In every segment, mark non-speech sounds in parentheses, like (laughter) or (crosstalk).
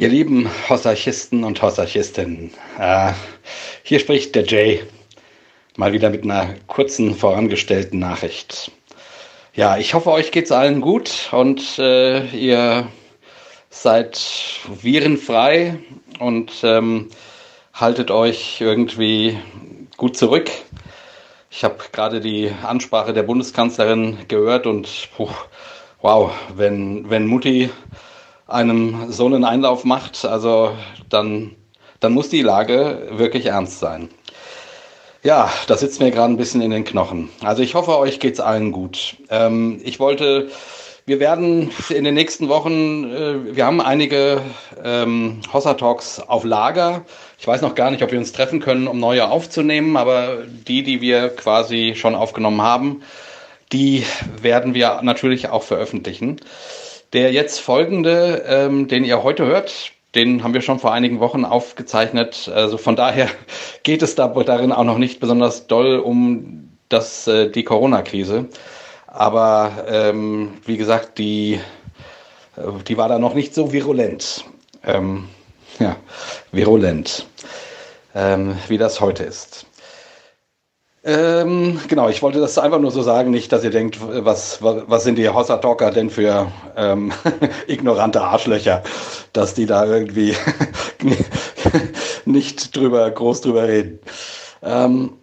Ihr lieben Hossarchisten und Hossarchistinnen, äh, hier spricht der Jay, mal wieder mit einer kurzen vorangestellten Nachricht. Ja, ich hoffe, euch geht's allen gut und äh, ihr seid virenfrei und ähm, haltet euch irgendwie gut zurück. Ich habe gerade die Ansprache der Bundeskanzlerin gehört und puh, wow, wenn, wenn Mutti einem so einen Einlauf macht, also dann, dann muss die Lage wirklich ernst sein. Ja, das sitzt mir gerade ein bisschen in den Knochen. Also ich hoffe, euch geht's allen gut. Ähm, ich wollte, wir werden in den nächsten Wochen, äh, wir haben einige ähm, Hossa Talks auf Lager. Ich weiß noch gar nicht, ob wir uns treffen können, um neue aufzunehmen, aber die, die wir quasi schon aufgenommen haben, die werden wir natürlich auch veröffentlichen. Der jetzt folgende, ähm, den ihr heute hört, den haben wir schon vor einigen Wochen aufgezeichnet. Also von daher (laughs) geht es da darin auch noch nicht besonders doll um das, äh, die Corona-Krise. Aber ähm, wie gesagt, die, äh, die war da noch nicht so virulent. Ähm, (laughs) ja, virulent, ähm, wie das heute ist. Ähm, genau, ich wollte das einfach nur so sagen, nicht, dass ihr denkt, was, was, was sind die Hossa Talker denn für ähm, (laughs) ignorante Arschlöcher, dass die da irgendwie (laughs) nicht drüber, groß drüber reden. Ähm,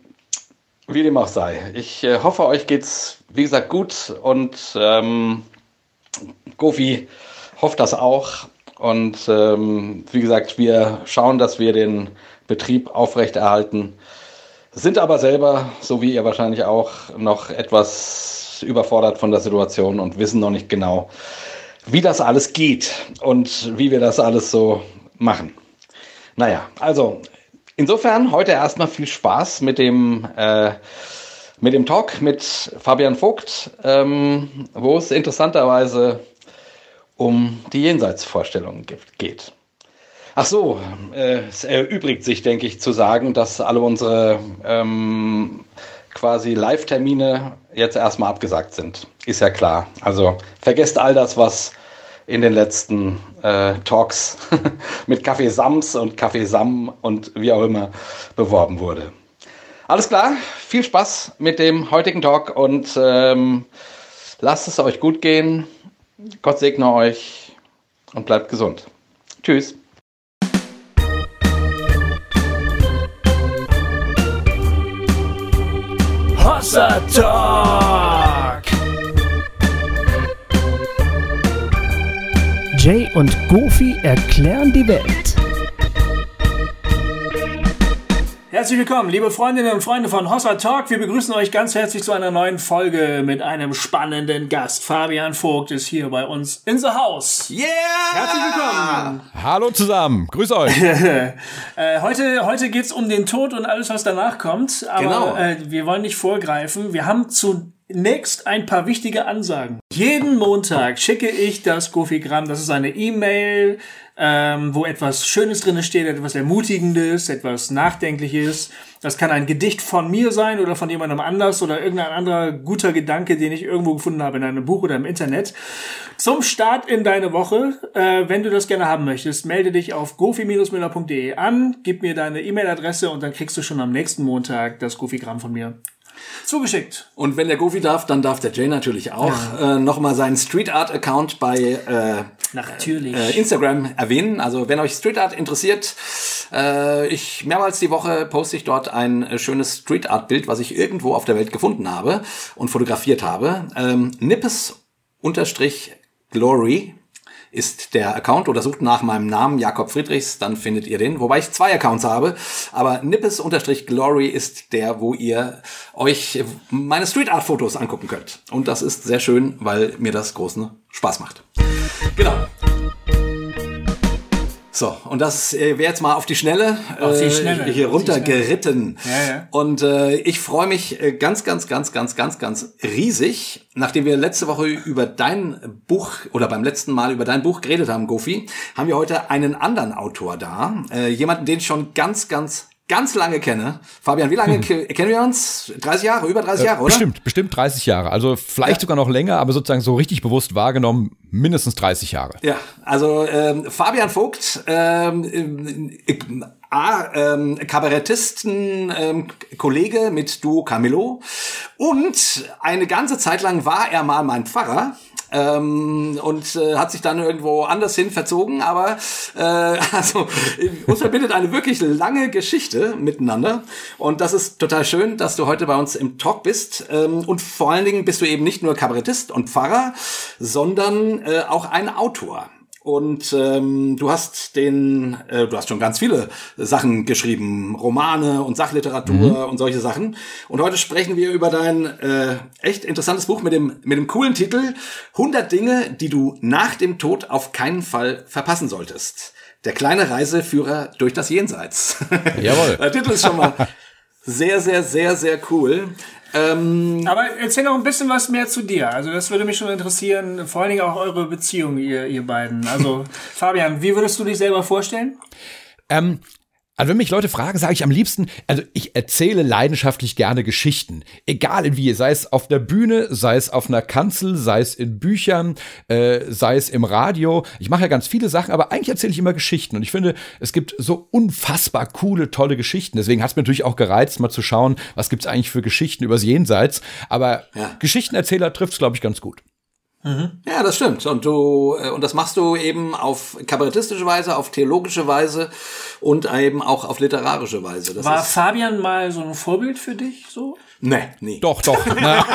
wie dem auch sei. Ich äh, hoffe, euch geht's, wie gesagt, gut und ähm, Gofi hofft das auch. Und ähm, wie gesagt, wir schauen, dass wir den Betrieb aufrechterhalten. Sind aber selber, so wie ihr wahrscheinlich auch, noch etwas überfordert von der Situation und wissen noch nicht genau, wie das alles geht und wie wir das alles so machen. Naja, also insofern heute erstmal viel Spaß mit dem, äh, mit dem Talk mit Fabian Vogt, ähm, wo es interessanterweise um die Jenseitsvorstellungen geht. Ach so, äh, es erübrigt sich, denke ich, zu sagen, dass alle unsere ähm, quasi Live-Termine jetzt erstmal abgesagt sind. Ist ja klar. Also vergesst all das, was in den letzten äh, Talks (laughs) mit Kaffee Sams und Kaffee Sam und wie auch immer beworben wurde. Alles klar, viel Spaß mit dem heutigen Talk und ähm, lasst es euch gut gehen. Gott segne euch und bleibt gesund. Tschüss. Hossa Talk. Jay und Goofy erklären die Welt. Herzlich willkommen, liebe Freundinnen und Freunde von Hossa Talk. Wir begrüßen euch ganz herzlich zu einer neuen Folge mit einem spannenden Gast. Fabian Vogt ist hier bei uns in the house. Yeah! Herzlich willkommen. Hallo zusammen, grüß euch. (laughs) äh, heute heute geht's um den Tod und alles, was danach kommt. Aber Genau. äh, wir wollen nicht vorgreifen. Wir haben zunächst ein paar wichtige Ansagen. Jeden Montag schicke ich das Gofigramm. Das ist eine E-Mail, ähm, wo etwas Schönes drin steht, etwas Ermutigendes, etwas Nachdenkliches. Das kann ein Gedicht von mir sein oder von jemandem anders oder irgendein anderer guter Gedanke, den ich irgendwo gefunden habe in einem Buch oder im Internet. Zum Start in deine Woche, äh, wenn du das gerne haben möchtest, melde dich auf gofi-müller.de an, gib mir deine E-Mail-Adresse und dann kriegst du schon am nächsten Montag das Gofigramm von mir zugeschickt. Und wenn der Goofy darf, dann darf der Jay natürlich auch äh, nochmal seinen Street Art Account bei äh, Natürlich. äh, Instagram erwähnen. Also wenn euch Street Art interessiert, äh, ich mehrmals die Woche poste ich dort ein äh, schönes Street Art Bild, was ich irgendwo auf der Welt gefunden habe und fotografiert habe. Ähm, Nippes unterstrich Glory ist der Account oder sucht nach meinem Namen Jakob Friedrichs, dann findet ihr den. Wobei ich zwei Accounts habe, aber Nippes-Glory ist der, wo ihr euch meine Street Art Fotos angucken könnt. Und das ist sehr schön, weil mir das großen Spaß macht. Genau. So, und das äh, wäre jetzt mal auf die Schnelle, Auf die äh, Schnelle, hier auf die runtergeritten. Ja, ja. Und äh, ich freue mich äh, ganz, ganz, ganz, ganz, ganz, ganz riesig, nachdem wir letzte Woche über dein Buch oder beim letzten Mal über dein Buch geredet haben, Gofi, haben wir heute einen anderen Autor da. Äh, jemanden, den ich schon ganz, ganz ganz lange kenne. Fabian, wie lange ke- kennen wir uns? 30 Jahre, über 30 Jahre, oder? Bestimmt, bestimmt 30 Jahre. Also vielleicht sogar noch länger, aber sozusagen so richtig bewusst wahrgenommen, mindestens 30 Jahre. Ja, also ähm, Fabian Vogt, ähm, äh, A, ähm, Kabarettisten, ähm, Kollege mit Duo Camillo und eine ganze Zeit lang war er mal mein Pfarrer. Ähm, und äh, hat sich dann irgendwo anders hin verzogen, aber äh, (laughs) also uns verbindet eine wirklich lange Geschichte miteinander und das ist total schön, dass du heute bei uns im Talk bist ähm, und vor allen Dingen bist du eben nicht nur Kabarettist und Pfarrer, sondern äh, auch ein Autor. Und ähm, du hast den, äh, du hast schon ganz viele Sachen geschrieben, Romane und Sachliteratur und solche Sachen. Und heute sprechen wir über dein äh, echt interessantes Buch mit dem mit dem coolen Titel 100 Dinge, die du nach dem Tod auf keinen Fall verpassen solltest. Der kleine Reiseführer durch das Jenseits. Jawohl. (laughs) Der Titel ist schon mal (laughs) sehr, sehr, sehr, sehr cool. Ähm, Aber erzähl noch ein bisschen was mehr zu dir. Also das würde mich schon interessieren, vor allen Dingen auch eure Beziehung, ihr, ihr beiden. Also (laughs) Fabian, wie würdest du dich selber vorstellen? Ähm, also wenn mich Leute fragen, sage ich am liebsten, also ich erzähle leidenschaftlich gerne Geschichten. Egal in wie, sei es auf der Bühne, sei es auf einer Kanzel, sei es in Büchern, äh, sei es im Radio. Ich mache ja ganz viele Sachen, aber eigentlich erzähle ich immer Geschichten. Und ich finde, es gibt so unfassbar coole, tolle Geschichten. Deswegen hat es mir natürlich auch gereizt, mal zu schauen, was gibt's eigentlich für Geschichten übers Jenseits. Aber Ja. Geschichtenerzähler trifft's, glaube ich, ganz gut. Ja, das stimmt. Und du äh, und das machst du eben auf kabarettistische Weise, auf theologische Weise und eben auch auf literarische Weise. Das War ist Fabian mal so ein Vorbild für dich? So? nee, nie. Doch, doch. (laughs)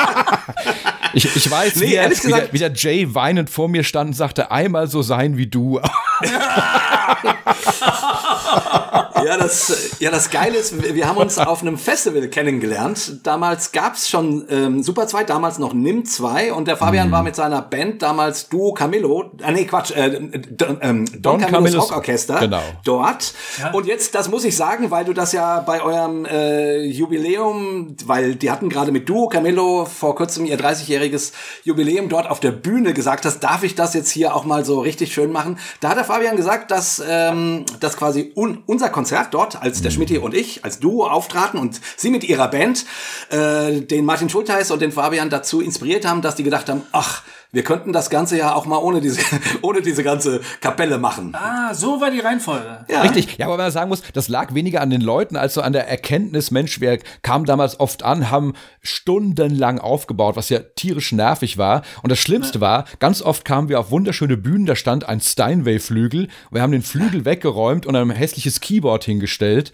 Ich, ich weiß, Nee, wie, er, wie, der, wie der Jay weinend vor mir stand und sagte, einmal so sein wie du. (laughs) (laughs) Ja, das, ja, das Geile ist, wir haben uns auf einem Festival kennengelernt. Damals gab's schon ähm, Super 2, damals noch NIM 2 und der Fabian Mhm. war mit seiner Band damals Duo Camillo, äh, nee, Quatsch, äh, Don, ähm, Don, Don Camillos Camillos- Rockorchester genau. dort. Und jetzt, das muss ich sagen, weil du das ja bei eurem äh, Jubiläum, weil die hatten gerade mit Duo Camillo vor kurzem ihr 30-jähriges Jubiläum dort auf der Bühne gesagt hast, darf ich das jetzt hier auch mal so richtig schön machen? Da hat der Fabian gesagt, dass ähm, das quasi un unser Konzert dort, als der Schmidti und ich als Duo auftraten und sie mit ihrer Band äh, den Martin Schulteis und den Fabian dazu inspiriert haben, dass die gedacht haben, ach, wir könnten das Ganze ja auch mal ohne diese, (laughs) ohne diese ganze Kapelle machen. Ah, so war die Reihenfolge. Ja. Richtig. Ja, aber wenn man sagen muss, das lag weniger an den Leuten als so an der Erkenntnis, Mensch, wir kamen damals oft an, haben stundenlang aufgebaut, was ja tierisch nervig war. Und das Schlimmste war, ganz oft kamen wir auf wunderschöne Bühnen, da stand ein Steinway-Flügel. Wir haben den Flügel weggeräumt und ein hässliches Keyboard hingestellt.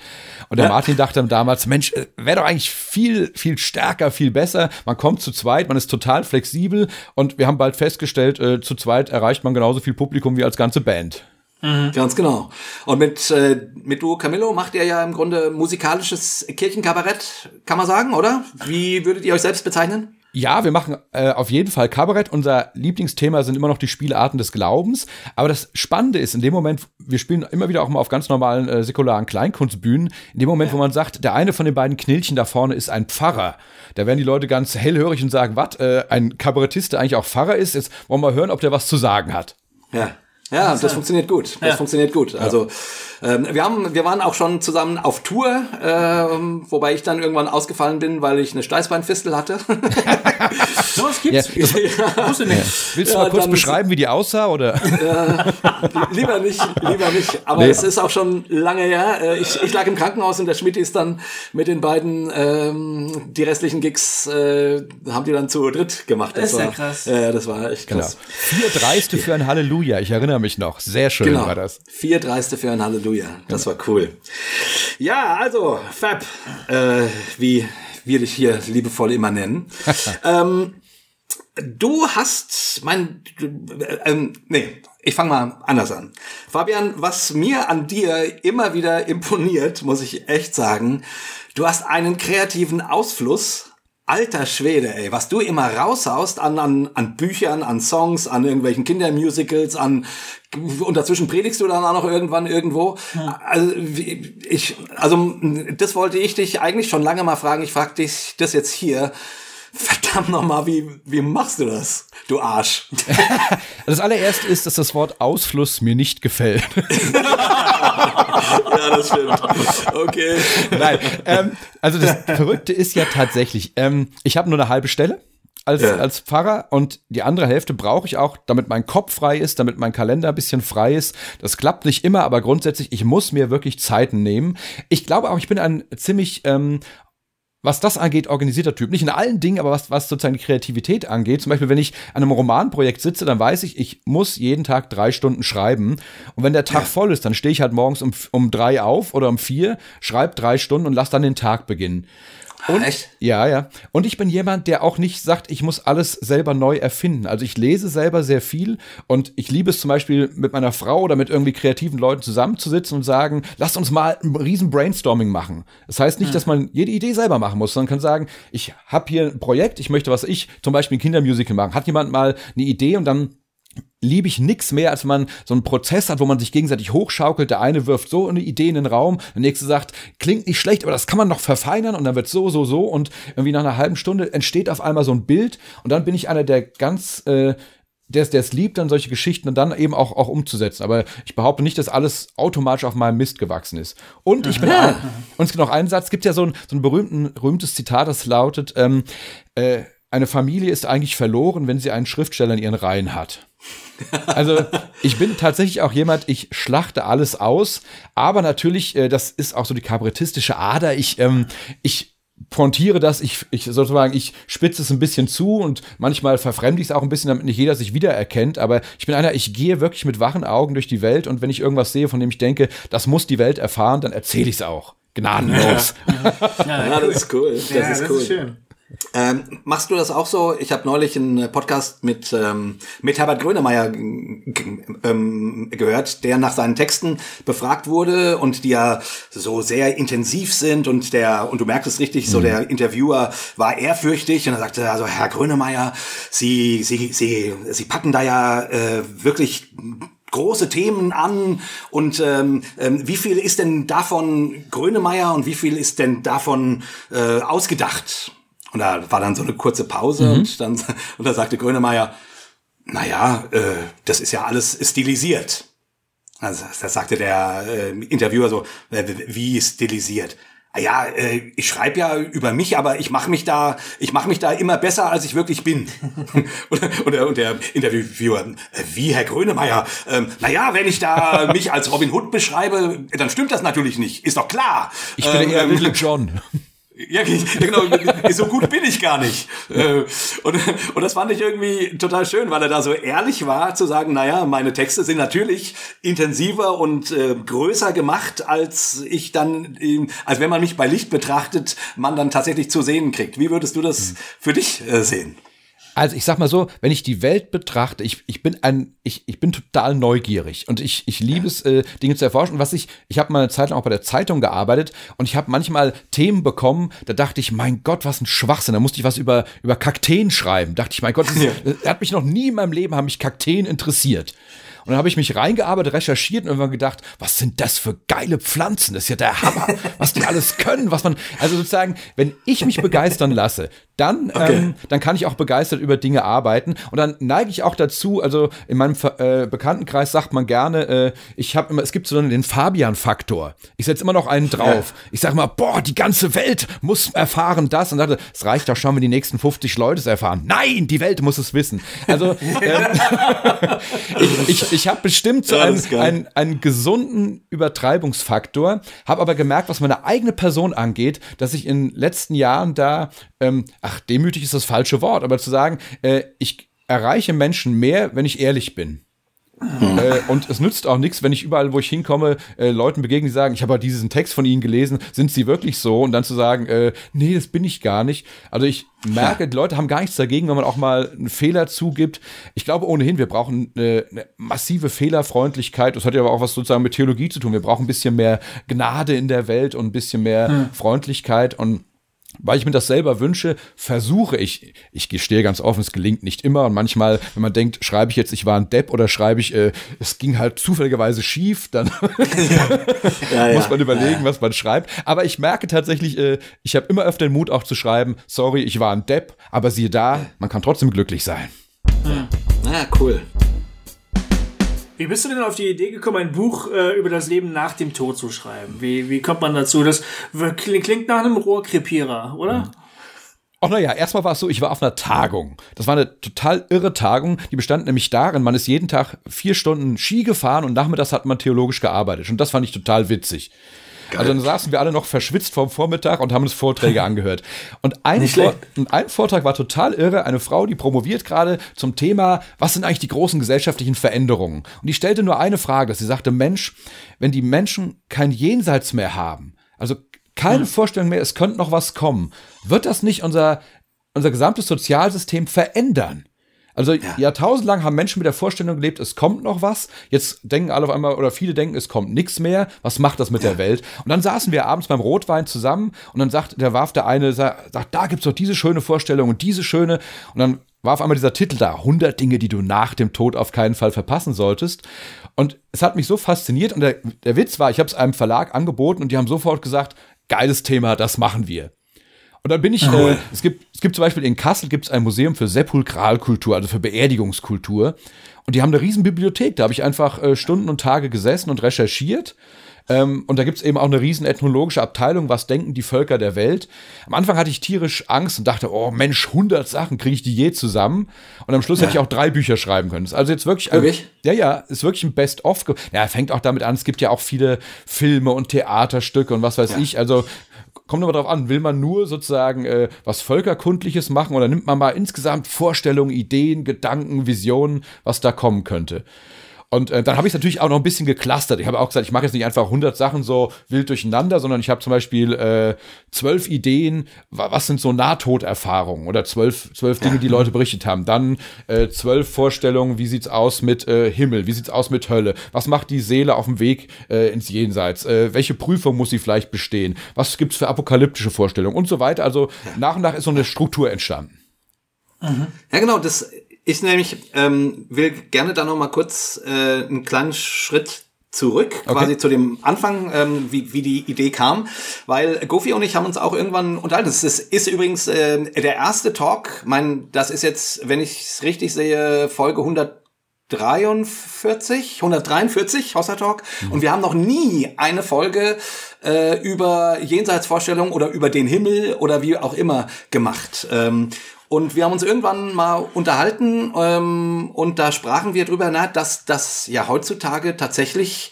Und der Ja. Martin dachte dann damals, Mensch, wäre doch eigentlich viel, viel stärker, viel besser. Man kommt zu zweit, man ist total flexibel und wir haben bald festgestellt, äh, zu zweit erreicht man genauso viel Publikum wie als ganze Band. Ganz genau. Und mit, äh, mit Duo Camillo macht ihr ja im Grunde musikalisches Kirchenkabarett, kann man sagen, oder? Wie würdet ihr euch selbst bezeichnen? Ja, wir machen äh, auf jeden Fall Kabarett. Unser Lieblingsthema sind immer noch die Spielarten des Glaubens. Aber das Spannende ist, in dem Moment, wir spielen immer wieder auch mal auf ganz normalen äh, säkularen Kleinkunstbühnen, in dem Moment, wo man sagt, der eine von den beiden Knilchen da vorne ist ein Pfarrer, da werden die Leute ganz hellhörig und sagen, was, äh, ein Kabarettist, der eigentlich auch Pfarrer ist, jetzt wollen wir mal hören, ob der was zu sagen hat. Ja. Ja, das funktioniert gut. Das Ja. funktioniert gut. Also ähm, wir haben, wir waren auch schon zusammen auf Tour, ähm, wobei ich dann irgendwann ausgefallen bin, weil ich eine Steißbeinfistel hatte. (laughs) So was gibt's. Ja, das- Wusste nicht. Willst du Ja, mal kurz beschreiben, wie die aussah? Oder? lieber nicht, lieber nicht. Aber Nee. es ist auch schon lange her. Äh, Ich, ich lag im Krankenhaus und der Schmidt ist dann mit den beiden ähm, die restlichen Gigs äh, haben die dann zu dritt gemacht. Das ist ja war, krass. Ja, das war echt Genau. krass. Vier Dreiste für ein Halleluja. Ich erinnere mich noch. Sehr schön Genau. war das. Vier Dreiste für ein Halleluja. Das war cool. Ja, also, Fab, äh, wie wir dich hier liebevoll immer nennen. (laughs) ähm, du hast mein, äh, ähm, nee, ich fange mal anders an. Fabian, was mir an dir immer wieder imponiert, muss ich echt sagen, du hast einen kreativen Ausfluss. Alter Schwede, ey, was du immer raushaust an, an, an Büchern, an Songs, an irgendwelchen Kindermusicals, an und dazwischen predigst du dann auch noch irgendwann irgendwo. Also, wie- ich, also das wollte ich dich eigentlich schon lange mal fragen. Ich frage dich das jetzt hier. Verdammt nochmal, wie, wie machst du das, du Arsch? (laughs) das allererste ist, dass das Wort Ausfluss mir nicht gefällt. (laughs) ja, das stimmt. Okay. Nein, ähm, also das Verrückte ist ja tatsächlich, ähm, ich habe nur eine halbe Stelle als, ja. als Pfarrer und die andere Hälfte brauche ich auch, damit mein Kopf frei ist, damit mein Kalender ein bisschen frei ist. Das klappt nicht immer, aber grundsätzlich, ich muss mir wirklich Zeiten nehmen. Ich glaube auch, ich bin ein ziemlich ähm, was das angeht, organisierter Typ. Nicht in allen Dingen, aber was, was sozusagen die Kreativität angeht. Zum Beispiel, wenn ich an einem Romanprojekt sitze, dann weiß ich, ich muss jeden Tag drei Stunden schreiben. Und wenn der Tag voll ist, dann stehe ich halt morgens um, um drei auf oder um vier, schreibe drei Stunden und lass dann den Tag beginnen. Und, Echt? Ja, ja. Und ich bin jemand, der auch nicht sagt, ich muss alles selber neu erfinden. Also ich lese selber sehr viel und ich liebe es zum Beispiel mit meiner Frau oder mit irgendwie kreativen Leuten zusammenzusitzen und sagen, lasst uns mal ein riesen Brainstorming machen. Das heißt nicht, hm. dass man jede Idee selber machen muss, sondern kann sagen, ich habe hier ein Projekt, ich möchte was ich, zum Beispiel ein Kindermusical machen. Hat jemand mal eine Idee und dann liebe ich nix mehr, als man so einen Prozess hat, wo man sich gegenseitig hochschaukelt. Der eine wirft so eine Idee in den Raum, der nächste sagt, klingt nicht schlecht, aber das kann man noch verfeinern und dann wird so, so, so und irgendwie nach einer halben Stunde entsteht auf einmal so ein Bild und dann bin ich einer, der ganz äh, der es liebt, dann solche Geschichten dann eben auch, auch umzusetzen. Aber ich behaupte nicht, dass alles automatisch auf meinem Mist gewachsen ist. Und ich bin ein, und es gibt noch einen Satz, es gibt ja so ein, so ein berühmten, berühmtes Zitat, das lautet, ähm, äh, eine Familie ist eigentlich verloren, wenn sie einen Schriftsteller in ihren Reihen hat. Also ich bin tatsächlich auch jemand, ich schlachte alles aus, aber natürlich, äh, das ist auch so die kabarettistische Ader. Ich, ähm, ich pointiere das, ich, ich sozusagen, ich spitze es ein bisschen zu und manchmal verfremde ich es auch ein bisschen, damit nicht jeder sich wiedererkennt. Aber ich bin einer, ich gehe wirklich mit wachen Augen durch die Welt und wenn ich irgendwas sehe, von dem ich denke, das muss die Welt erfahren, dann erzähle ich es auch. Gnadenlos. Ja, ja. (laughs) ja, das ist cool. Das, ja, ist, das cool. ist schön. Ähm, machst du das auch so? Ich habe neulich einen Podcast mit, ähm, mit Herbert Grönemeyer ähm, gehört, der nach seinen Texten befragt wurde und die ja so sehr intensiv sind und der, und du merkst es richtig, so mhm. der Interviewer war ehrfürchtig und er sagte, also Herr Grönemeyer, Sie, Sie, Sie, Sie packen da ja äh, wirklich große Themen an und ähm, ähm, wie viel ist denn davon Grönemeyer und wie viel ist denn davon äh, ausgedacht? Und da war dann so eine kurze Pause mhm. und dann und da sagte Grönemeyer, naja, äh, das ist ja alles stilisiert. Also da sagte der äh, Interviewer so, äh, wie stilisiert? Ah ja, äh, ich schreibe ja über mich, aber ich mache mich da, ich mache mich da immer besser, als ich wirklich bin. (laughs) und, und, der, und der Interviewer, äh, wie Herr Grönemeyer? Ähm, naja, wenn ich da (laughs) mich als Robin Hood beschreibe, dann stimmt das natürlich nicht. Ist doch klar. Ich bin ähm, eher Little John. (laughs) Ja, genau, (laughs) so gut bin ich gar nicht. Äh, und, und das fand ich irgendwie total schön, weil er da so ehrlich war, zu sagen, naja, meine Texte sind natürlich intensiver und äh, größer gemacht, als ich dann, als wenn man mich bei Licht betrachtet, man dann tatsächlich zu sehen kriegt. Wie würdest du das hm. für dich äh, sehen? Also ich sag mal so, wenn ich die Welt betrachte, ich, ich bin ein, ich, ich bin total neugierig und ich, ich liebe es, äh, Dinge zu erforschen. Und was ich, ich habe mal eine Zeit lang auch bei der Zeitung gearbeitet und ich habe manchmal Themen bekommen, da dachte ich, mein Gott, was ein Schwachsinn. Da musste ich was über, über Kakteen schreiben. Dachte ich, mein Gott, das, (laughs) das hat mich noch nie in meinem Leben, haben mich Kakteen interessiert. Und dann habe ich mich reingearbeitet, recherchiert und irgendwann gedacht, was sind das für geile Pflanzen? Das ist ja der Hammer, was die alles können, was man, also sozusagen, wenn ich mich begeistern lasse, dann, okay. ähm, dann kann ich auch begeistert über Dinge arbeiten. Und dann neige ich auch dazu, also in meinem äh, Bekanntenkreis sagt man gerne, äh, ich habe immer, es gibt so den Fabian-Faktor. Ich setze immer noch einen drauf. Ja. Ich sage mal, boah, die ganze Welt muss erfahren das. Und dachte, es reicht doch schon, wenn die nächsten 50 Leute es erfahren. Nein, die Welt muss es wissen. Also (laughs) ähm, ich, ich, ich habe bestimmt so einen, einen, einen gesunden Übertreibungsfaktor, habe aber gemerkt, was meine eigene Person angeht, dass ich in den letzten Jahren da, ähm, ach, demütig ist das falsche Wort, aber zu sagen, äh, ich erreiche Menschen mehr, wenn ich ehrlich bin. Hm. Äh, und es nützt auch nichts, wenn ich überall, wo ich hinkomme, äh, Leuten begegne, die sagen, ich habe halt diesen Text von ihnen gelesen, sind sie wirklich so? Und dann zu sagen, äh, nee, das bin ich gar nicht. Also ich merke, ja. die Leute haben gar nichts dagegen, wenn man auch mal einen Fehler zugibt. Ich glaube ohnehin, wir brauchen eine, eine massive Fehlerfreundlichkeit. Das hat ja aber auch was sozusagen mit Theologie zu tun. Wir brauchen ein bisschen mehr Gnade in der Welt und ein bisschen mehr hm. Freundlichkeit und weil ich mir das selber wünsche, versuche ich, ich gestehe ganz offen, es gelingt nicht immer und manchmal, wenn man denkt, schreibe ich jetzt, ich war ein Depp oder schreibe ich, äh, es ging halt zufälligerweise schief, dann (laughs) ja, muss man überlegen, ja. was man schreibt. Aber ich merke tatsächlich, äh, ich habe immer öfter den Mut auch zu schreiben, sorry, ich war ein Depp, aber siehe da, man kann trotzdem glücklich sein. Ja, ja cool. Wie bist du denn auf die Idee gekommen, ein Buch äh, über das Leben nach dem Tod zu schreiben? Wie, wie kommt man dazu? Das klingt nach einem Rohrkrepierer, oder? Ach naja, erstmal war es so, ich war auf einer Tagung. Das war eine total irre Tagung. Die bestand nämlich darin, man ist jeden Tag vier Stunden Ski gefahren und nachmittags hat man theologisch gearbeitet. Und das fand ich total witzig. Geil. Also dann saßen wir alle noch verschwitzt vorm Vormittag und haben uns Vorträge (laughs) angehört. Und ein, Vor und ein Vortrag war total irre. Eine Frau, die promoviert gerade zum Thema, was sind eigentlich die großen gesellschaftlichen Veränderungen? Und die stellte nur eine Frage, dass sie sagte, Mensch, wenn die Menschen kein Jenseits mehr haben, also keine hm. Vorstellung mehr, es könnte noch was kommen, wird das nicht unser, unser gesamtes Sozialsystem verändern? Also ja. jahrtausendlang haben Menschen mit der Vorstellung gelebt, es kommt noch was. Jetzt denken alle auf einmal, oder viele denken, es kommt nichts mehr. Was macht das mit ja. der Welt? Und dann saßen wir abends beim Rotwein zusammen und dann sagt, der warf der eine, sagt, da gibt's doch diese schöne Vorstellung und diese schöne. Und dann war auf einmal dieser Titel da, 100 Dinge, die du nach dem Tod auf keinen Fall verpassen solltest. Und es hat mich so fasziniert und der, der Witz war, ich habe es einem Verlag angeboten und die haben sofort gesagt, geiles Thema, das machen wir. Und dann bin ich, äh, es gibt, es gibt zum Beispiel in Kassel gibt es ein Museum für Sepulkralkultur, also für Beerdigungskultur. Und die haben eine riesen Bibliothek. Da habe ich einfach äh, Stunden und Tage gesessen und recherchiert. Ähm, und da gibt es eben auch eine riesen ethnologische Abteilung, was denken die Völker der Welt. Am Anfang hatte ich tierisch Angst und dachte, oh Mensch, 100 Sachen kriege ich die je zusammen. Und am Schluss hätte ich auch drei Bücher schreiben können. also jetzt wirklich, ein, wirklich? ja, ja, ist wirklich ein Best-of. Ja, fängt auch damit an, es gibt ja auch viele Filme und Theaterstücke und was weiß ja. ich. Also kommt aber darauf an, will man nur sozusagen äh, was Völkerkundliches machen oder nimmt man mal insgesamt Vorstellungen, Ideen, Gedanken, Visionen, was da kommen könnte. Und äh, dann habe ich es natürlich auch noch ein bisschen geklustert. Ich habe auch gesagt, ich mache jetzt nicht einfach 100 Sachen so wild durcheinander, sondern ich habe zum Beispiel äh, zwölf Ideen, was sind so Nahtoderfahrungen oder zwölf, zwölf Dinge, die Leute berichtet haben. Dann äh, zwölf Vorstellungen, wie sieht's aus mit äh, Himmel, wie sieht's aus mit Hölle, was macht die Seele auf dem Weg äh, ins Jenseits, äh, welche Prüfung muss sie vielleicht bestehen, was gibt's für apokalyptische Vorstellungen und so weiter. Also nach und nach ist so eine Struktur entstanden. Mhm. Ja, genau, das ich nämlich ähm, will gerne da noch mal kurz äh, einen kleinen Schritt zurück, okay. quasi zu dem Anfang, ähm, wie, wie die Idee kam, weil Gofi und ich haben uns auch irgendwann unterhalten. Das ist, ist übrigens äh, der erste Talk, mein, das ist jetzt, wenn ich es richtig sehe, Folge 143, 143, Hossa Talk. Mhm. Und wir haben noch nie eine Folge äh, über Jenseitsvorstellungen oder über den Himmel oder wie auch immer gemacht. Ähm, und wir haben uns irgendwann mal unterhalten ähm, und da sprachen wir drüber, na, dass das ja heutzutage tatsächlich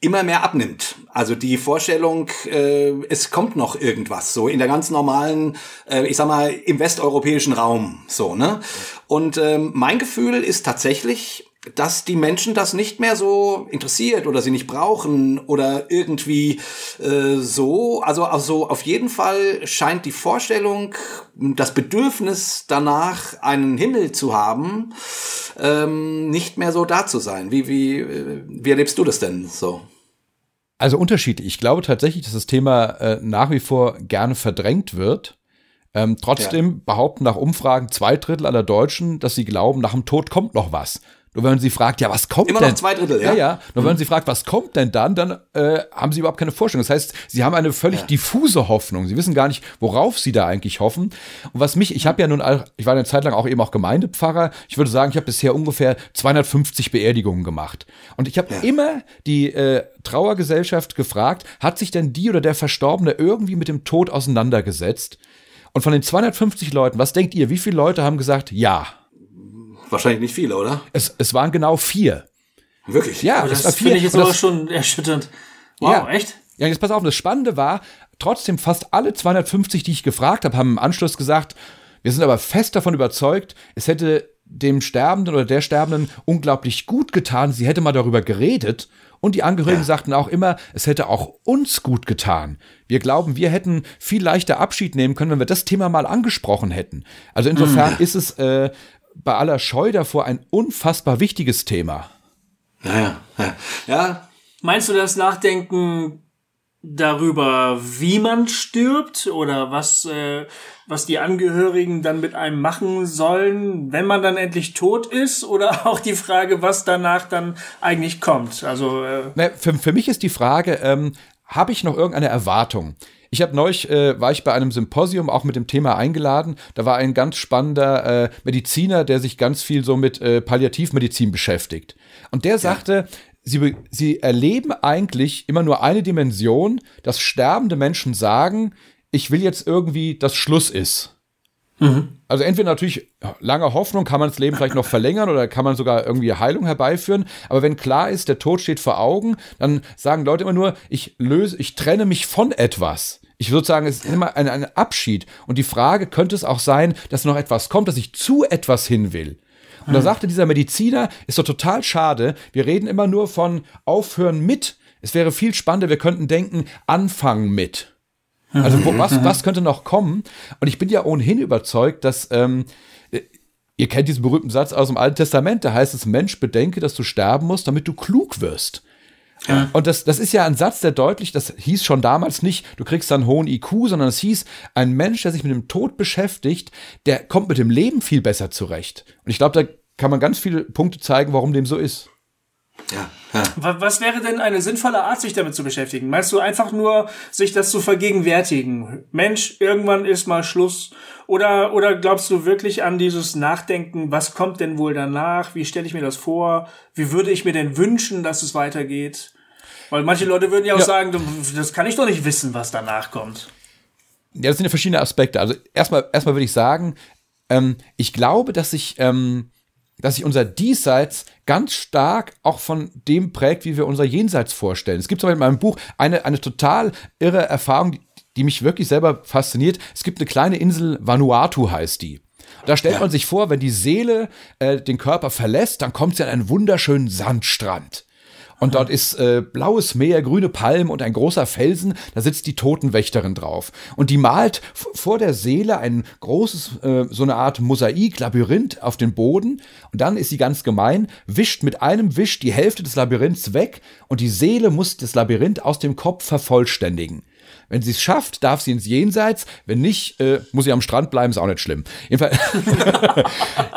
immer mehr abnimmt. Also die Vorstellung, äh, es kommt noch irgendwas, so in der ganz normalen, äh, ich sag mal, im westeuropäischen Raum, so, ne? Und ähm, mein Gefühl ist tatsächlich, dass die Menschen das nicht mehr so interessiert oder sie nicht brauchen oder irgendwie äh, so. Also, also auf jeden Fall scheint die Vorstellung, das Bedürfnis danach, einen Himmel zu haben, ähm, nicht mehr so da zu sein. Wie, wie, äh, wie erlebst du das denn so? Also unterschiedlich. Ich glaube tatsächlich, dass das Thema äh, nach wie vor gerne verdrängt wird. Ähm, trotzdem ja. behaupten nach Umfragen zwei Drittel aller Deutschen, dass sie glauben, nach dem Tod kommt noch was. Nur wenn sie fragt, ja, was kommt Immer denn? Immer noch zwei Drittel, ja. Ja, ja. Nur mhm. wenn sie fragt, was kommt denn dann, dann äh, haben sie überhaupt keine Vorstellung. Das heißt, sie haben eine völlig ja. diffuse Hoffnung. Sie wissen gar nicht, worauf sie da eigentlich hoffen. Und was mich, ich habe ja nun, ich war eine Zeit lang auch eben auch Gemeindepfarrer. Ich würde sagen, ich habe bisher ungefähr 250 Beerdigungen gemacht. Und ich habe ja. immer die äh, Trauergesellschaft gefragt, hat sich denn die oder der Verstorbene irgendwie mit dem Tod auseinandergesetzt? Und von den 250 Leuten, was denkt ihr, wie viele Leute haben gesagt, ja? Wahrscheinlich nicht viele, oder? Es, es waren genau vier. Wirklich? Ja, das, das finde ich jetzt aber schon erschütternd. Wow, ja. echt? Ja, jetzt pass auf, das Spannende war, trotzdem fast alle 250, die ich gefragt habe, haben im Anschluss gesagt, wir sind aber fest davon überzeugt, es hätte dem Sterbenden oder der Sterbenden unglaublich gut getan, sie hätte mal darüber geredet. Und die Angehörigen ja. sagten auch immer, es hätte auch uns gut getan. Wir glauben, wir hätten viel leichter Abschied nehmen können, wenn wir das Thema mal angesprochen hätten. Also insofern mhm. ist es äh, bei aller Scheu davor ein unfassbar wichtiges Thema. Ja, ja, ja. Meinst du, das Nachdenken darüber, wie man stirbt oder was, äh, was die Angehörigen dann mit einem machen sollen, wenn man dann endlich tot ist oder (laughs) auch die Frage, was danach dann eigentlich kommt. Also äh für, für mich ist die Frage, ähm, habe ich noch irgendeine Erwartung? Ich habe neulich, äh, war ich bei einem Symposium auch mit dem Thema eingeladen. Da war ein ganz spannender äh, Mediziner, der sich ganz viel so mit äh, Palliativmedizin beschäftigt. Und der sagte, ja. sie, sie erleben eigentlich immer nur eine Dimension, dass sterbende Menschen sagen, ich will jetzt irgendwie, dass Schluss ist. Mhm. Also entweder natürlich lange Hoffnung, kann man das Leben vielleicht noch verlängern oder kann man sogar irgendwie Heilung herbeiführen. Aber wenn klar ist, der Tod steht vor Augen, dann sagen Leute immer nur, ich löse, ich trenne mich von etwas. Ich würde sagen, es ist immer ein, ein Abschied. Und die Frage könnte es auch sein, dass noch etwas kommt, dass ich zu etwas hin will. Und da sagte dieser Mediziner, ist doch total schade, wir reden immer nur von aufhören mit. Es wäre viel spannender, wir könnten denken, anfangen mit. Also wo, was, was könnte noch kommen? Und ich bin ja ohnehin überzeugt, dass ähm, ihr kennt diesen berühmten Satz aus dem Alten Testament, da heißt es, Mensch, bedenke, dass du sterben musst, damit du klug wirst. Ja. Und das, das ist ja ein Satz, der deutlich, das hieß schon damals nicht, du kriegst dann hohen IQ, sondern es hieß, ein Mensch, der sich mit dem Tod beschäftigt, der kommt mit dem Leben viel besser zurecht. Und ich glaube, da kann man ganz viele Punkte zeigen, warum dem so ist. Ja, ja. Was wäre denn eine sinnvolle Art, sich damit zu beschäftigen? Meinst du einfach nur, sich das zu vergegenwärtigen? Mensch, irgendwann ist mal Schluss. Oder, oder glaubst du wirklich an dieses Nachdenken, was kommt denn wohl danach? Wie stelle ich mir das vor? Wie würde ich mir denn wünschen, dass es weitergeht? Weil manche Leute würden ja auch ja. sagen, das kann ich doch nicht wissen, was danach kommt. Ja, das sind ja verschiedene Aspekte. Also erstmal, erstmal würde ich sagen, ähm, ich glaube, dass sich ähm, dass sich unser Diesseits ganz stark auch von dem prägt, wie wir unser Jenseits vorstellen. Es gibt zum Beispiel in meinem Buch eine, eine total irre Erfahrung, die, die mich wirklich selber fasziniert. Es gibt eine kleine Insel, Vanuatu heißt die. Da stellt man sich vor, wenn die Seele äh, den Körper verlässt, dann kommt sie an einen wunderschönen Sandstrand. Und dort ist äh, blaues Meer, grüne Palmen und ein großer Felsen. Da sitzt die Totenwächterin drauf. Und die malt vor der Seele ein großes, äh, so eine Art Mosaik, Labyrinth auf den Boden. Und dann ist sie ganz gemein, wischt mit einem Wisch die Hälfte des Labyrinths weg und die Seele muss das Labyrinth aus dem Kopf vervollständigen. Wenn sie es schafft, darf sie ins Jenseits. Wenn nicht, äh, muss sie am Strand bleiben, ist auch nicht schlimm. Jedenfalls. (laughs)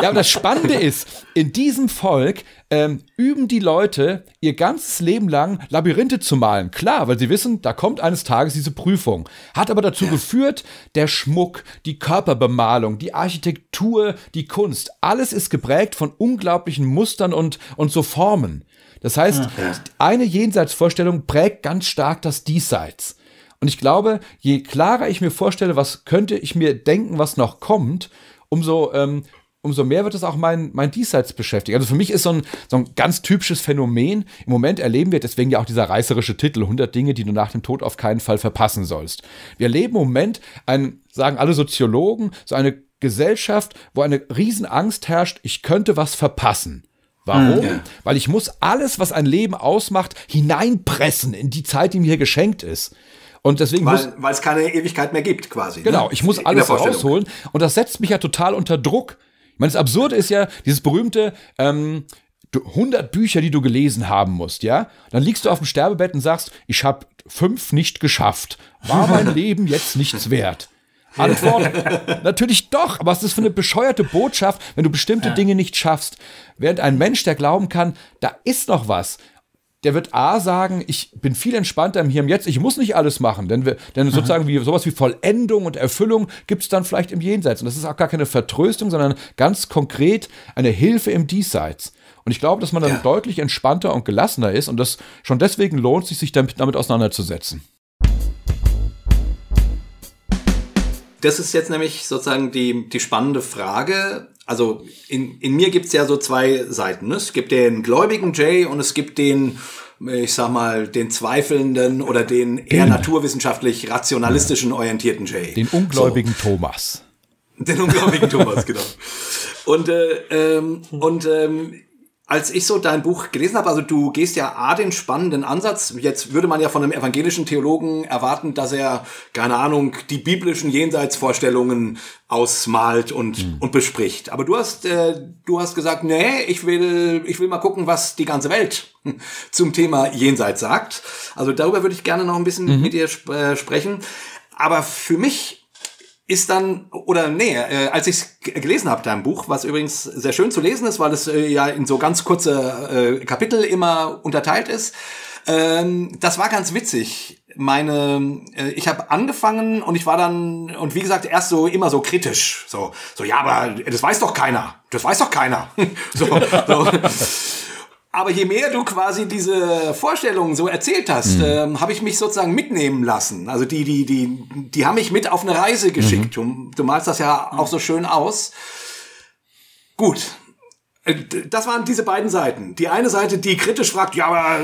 ja, aber das Spannende ist, in diesem Volk ähm, üben die Leute ihr ganzes Leben lang Labyrinthe zu malen. Klar, weil sie wissen, da kommt eines Tages diese Prüfung. Hat aber dazu ja. geführt, der Schmuck, die Körperbemalung, die Architektur, die Kunst, alles ist geprägt von unglaublichen Mustern und, und so Formen. Das heißt, ja. eine Jenseitsvorstellung prägt ganz stark das Diesseits. Und ich glaube, je klarer ich mir vorstelle, was könnte ich mir denken, was noch kommt, umso, ähm, umso mehr wird es auch mein, mein Diesseits beschäftigen. Also für mich ist so ein, so ein ganz typisches Phänomen. Im Moment erleben wir, deswegen ja auch dieser reißerische Titel, 100 Dinge, die du nach dem Tod auf keinen Fall verpassen sollst. Wir erleben im Moment ein, sagen alle Soziologen, so eine Gesellschaft, wo eine Riesenangst herrscht, ich könnte was verpassen. Warum? Ja. Weil ich muss alles, was ein Leben ausmacht, hineinpressen in die Zeit, die mir hier geschenkt ist. Und deswegen weil, weil es keine Ewigkeit mehr gibt, quasi. Ne? Genau, ne? ich muss alles rausholen. Und das setzt mich ja total unter Druck. Ich meine, das Absurde ist ja dieses berühmte ähm, 100 Bücher, die du gelesen haben musst, ja? Dann liegst du auf dem Sterbebett und sagst, ich habe fünf nicht geschafft. War mein (laughs) Leben jetzt nichts wert? Antwort, (laughs) natürlich doch, aber was ist das für eine bescheuerte Botschaft, wenn du bestimmte ja. Dinge nicht schaffst? Während ein Mensch, der glauben kann, da ist noch was, der wird A sagen, ich bin viel entspannter im Hier und Jetzt, ich muss nicht alles machen, denn, wir, denn sozusagen wie, sowas wie Vollendung und Erfüllung gibt es dann vielleicht im Jenseits. Und das ist auch gar keine Vertröstung, sondern ganz konkret eine Hilfe im Diesseits. Und ich glaube, dass man dann ja. deutlich entspannter und gelassener ist und das schon deswegen lohnt sich, sich damit, damit auseinanderzusetzen. Das ist jetzt nämlich sozusagen die, die spannende Frage also in, in mir gibt's ja so zwei Seiten. Ne? Es gibt den gläubigen Jay und es gibt den, ich sag mal, den zweifelnden oder den eher naturwissenschaftlich rationalistischen orientierten Jay. Den ungläubigen so. Thomas. Den ungläubigen Thomas, genau. (laughs) Und, äh, ähm, und ähm, als ich so dein Buch gelesen habe, also du gehst ja A den spannenden Ansatz, jetzt würde man ja von einem evangelischen Theologen erwarten, dass er, keine Ahnung, die biblischen Jenseitsvorstellungen ausmalt und, mhm. und bespricht. Aber du hast, äh, du hast gesagt, nee, ich will, ich will mal gucken, was die ganze Welt (laughs) zum Thema Jenseits sagt. Also darüber würde ich gerne noch ein bisschen mhm. mit dir sp äh, sprechen. Aber für mich ist dann, oder nee, äh, als ich es gelesen habe, dein Buch, was übrigens sehr schön zu lesen ist, weil es äh, ja in so ganz kurze äh, Kapitel immer unterteilt ist, ähm, das war ganz witzig. Meine, äh, ich habe angefangen und ich war dann, und wie gesagt, erst so immer so kritisch. So, so ja, aber das weiß doch keiner. Das weiß doch keiner. (laughs) so, so. Aber je mehr du quasi diese Vorstellungen so erzählt hast, mhm. ähm, habe ich mich sozusagen mitnehmen lassen. Also die, die, die, die haben mich mit auf eine Reise geschickt. Mhm. Du, du malst das ja auch so schön aus. Gut. Äh, das waren diese beiden Seiten. Die eine Seite, die kritisch fragt, ja, aber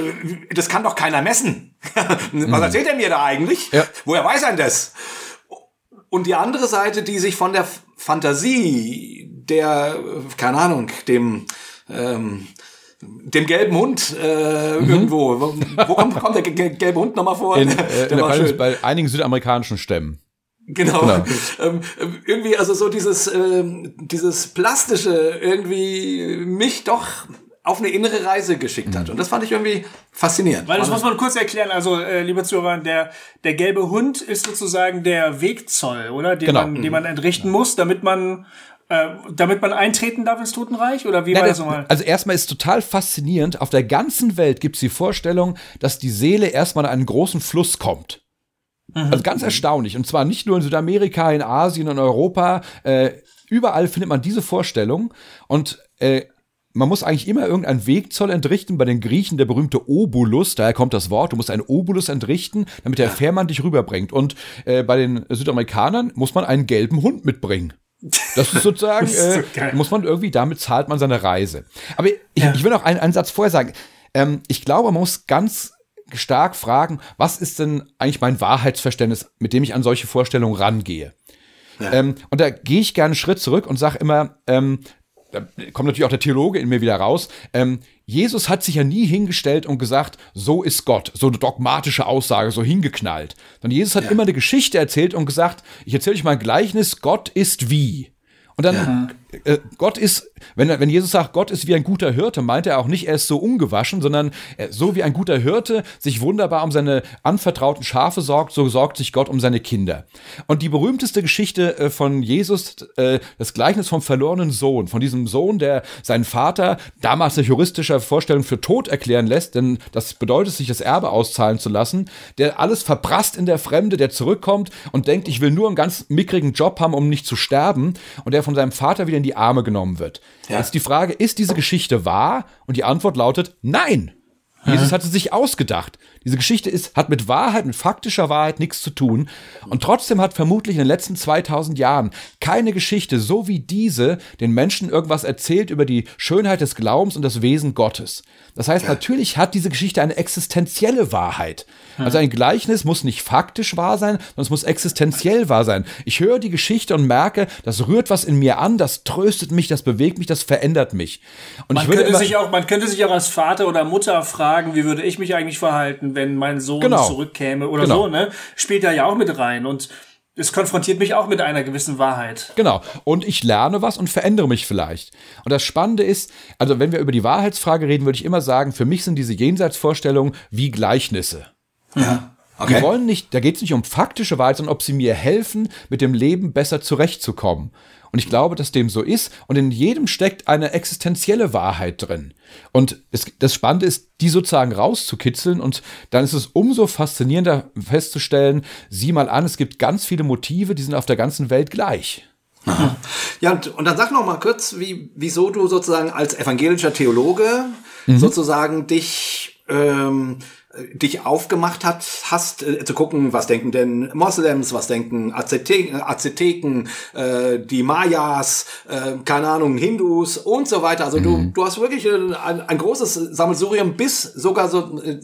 das kann doch keiner messen. (laughs) Was mhm. erzählt er mir da eigentlich? Ja. Woher weiß er das? Und die andere Seite, die sich von der Fantasie der, keine Ahnung, dem ähm, dem gelben Hund äh, mhm. irgendwo. Wo, wo kommt, kommt, der gelbe Hund nochmal vor? In, äh, in der bei einigen südamerikanischen Stämmen. Genau. genau. Ähm, irgendwie, also so dieses, ähm, dieses Plastische irgendwie mich doch auf eine innere Reise geschickt hat. Mhm. Und das fand ich irgendwie faszinierend. Weil das muss man kurz erklären. Also, äh, lieber Zuhörer, der, der gelbe Hund ist sozusagen der Wegzoll, oder? Den, genau. man, den man entrichten muss, damit man äh, damit man eintreten darf ins Totenreich? Oder wie Na, war das nochmal? Also erstmal ist total faszinierend, auf der ganzen Welt gibt es die Vorstellung, dass die Seele erstmal in einen großen Fluss kommt. Mhm. Also ganz erstaunlich. Und zwar nicht nur in Südamerika, in Asien, in Europa. Äh, überall findet man diese Vorstellung. Und äh, man muss eigentlich immer irgendeinen Wegzoll entrichten. Bei den Griechen der berühmte Obulus, daher kommt das Wort. Du musst einen Obulus entrichten, damit der Fährmann dich rüberbringt. Und äh, bei den Südamerikanern muss man einen gelben Hund mitbringen. Das ist sozusagen, (laughs) das ist so äh, muss man irgendwie, damit zahlt man seine Reise. Aber ich, ja. ich will noch einen, einen Satz vorher sagen. Ähm, ich glaube, man muss ganz stark fragen, was ist denn eigentlich mein Wahrheitsverständnis, mit dem ich an solche Vorstellungen rangehe? Ja. Ähm, und da gehe ich gerne einen Schritt zurück und sage immer, ähm, da kommt natürlich auch der Theologe in mir wieder raus. Ähm, Jesus hat sich ja nie hingestellt und gesagt, so ist Gott, so eine dogmatische Aussage, so hingeknallt. Sondern Jesus hat ja. immer eine Geschichte erzählt und gesagt, ich erzähle euch mal ein Gleichnis, Gott ist wie. Und dann, ja. Äh, Gott ist, wenn, wenn Jesus sagt, Gott ist wie ein guter Hirte, meint er auch nicht, er ist so ungewaschen, sondern äh, so wie ein guter Hirte sich wunderbar um seine anvertrauten Schafe sorgt, so sorgt sich Gott um seine Kinder. Und die berühmteste Geschichte äh, von Jesus, das Gleichnis vom verlorenen Sohn, von diesem Sohn, der seinen Vater damals nach juristischer Vorstellung für tot erklären lässt, denn das bedeutet, sich das Erbe auszahlen zu lassen, der alles verprasst in der Fremde, der zurückkommt und denkt, ich will nur einen ganz mickrigen Job haben, um nicht zu sterben, und der von seinem Vater wieder in die Arme genommen wird. Ja. Jetzt die Frage, ist diese Geschichte wahr? Und die Antwort lautet nein. Jesus hat sie sich ausgedacht. Diese Geschichte ist, hat mit Wahrheit, mit faktischer Wahrheit nichts zu tun. Und trotzdem hat vermutlich in den letzten 2000 Jahren keine Geschichte so wie diese den Menschen irgendwas erzählt über die Schönheit des Glaubens und das Wesen Gottes. Das heißt, natürlich hat diese Geschichte eine existenzielle Wahrheit. Also ein Gleichnis muss nicht faktisch wahr sein, sondern es muss existenziell wahr sein. Ich höre die Geschichte und merke, das rührt was in mir an, das tröstet mich, das bewegt mich, das verändert mich. Und man, könnte sich auch, man könnte sich auch als Vater oder Mutter fragen, wie würde ich mich eigentlich verhalten, wenn mein Sohn genau. zurückkäme oder genau. so, ne? Spielt da ja auch mit rein und es konfrontiert mich auch mit einer gewissen Wahrheit. Genau. Und ich lerne was und verändere mich vielleicht. Und das Spannende ist, also wenn wir über die Wahrheitsfrage reden, würde ich immer sagen, für mich sind diese Jenseitsvorstellungen wie Gleichnisse. Ja. Okay. Die wollen nicht, da geht es nicht um faktische Wahrheit, sondern ob sie mir helfen, mit dem Leben besser zurechtzukommen. Und ich glaube, dass dem so ist. Und in jedem steckt eine existenzielle Wahrheit drin. Und es, das Spannende ist, die sozusagen rauszukitzeln. Und dann ist es umso faszinierender festzustellen, sieh mal an, es gibt ganz viele Motive, die sind auf der ganzen Welt gleich. Aha. Ja, und, und dann sag noch mal kurz, wie, wieso du sozusagen als evangelischer Theologe mhm. sozusagen dich ähm, dich aufgemacht hat, hast äh, zu gucken, was denken denn Moslems, was denken Azteken, Azteken äh, die Mayas, äh, keine Ahnung, Hindus und so weiter. Also mhm. du, du hast wirklich ein, ein großes Sammelsurium bis sogar so äh,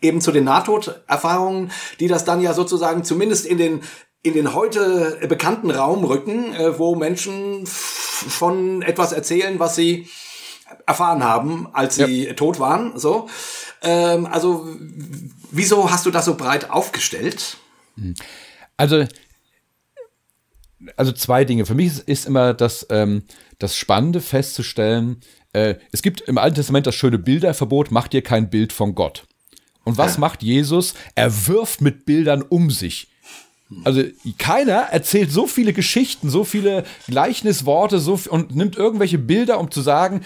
eben zu den Nahtoderfahrungen, die das dann ja sozusagen zumindest in den in den heute bekannten Raum rücken, äh, wo Menschen von etwas erzählen, was sie erfahren haben, als sie ja. tot waren. So, ähm, also wieso hast du das so breit aufgestellt? Also also zwei Dinge. Für mich ist, ist immer das, ähm, das Spannende festzustellen, äh, es gibt im Alten Testament das schöne Bilderverbot, mach dir kein Bild von Gott. Und was ja. macht Jesus? Er wirft mit Bildern um sich. Also keiner erzählt so viele Geschichten, so viele Gleichnisworte so, und nimmt irgendwelche Bilder, um zu sagen,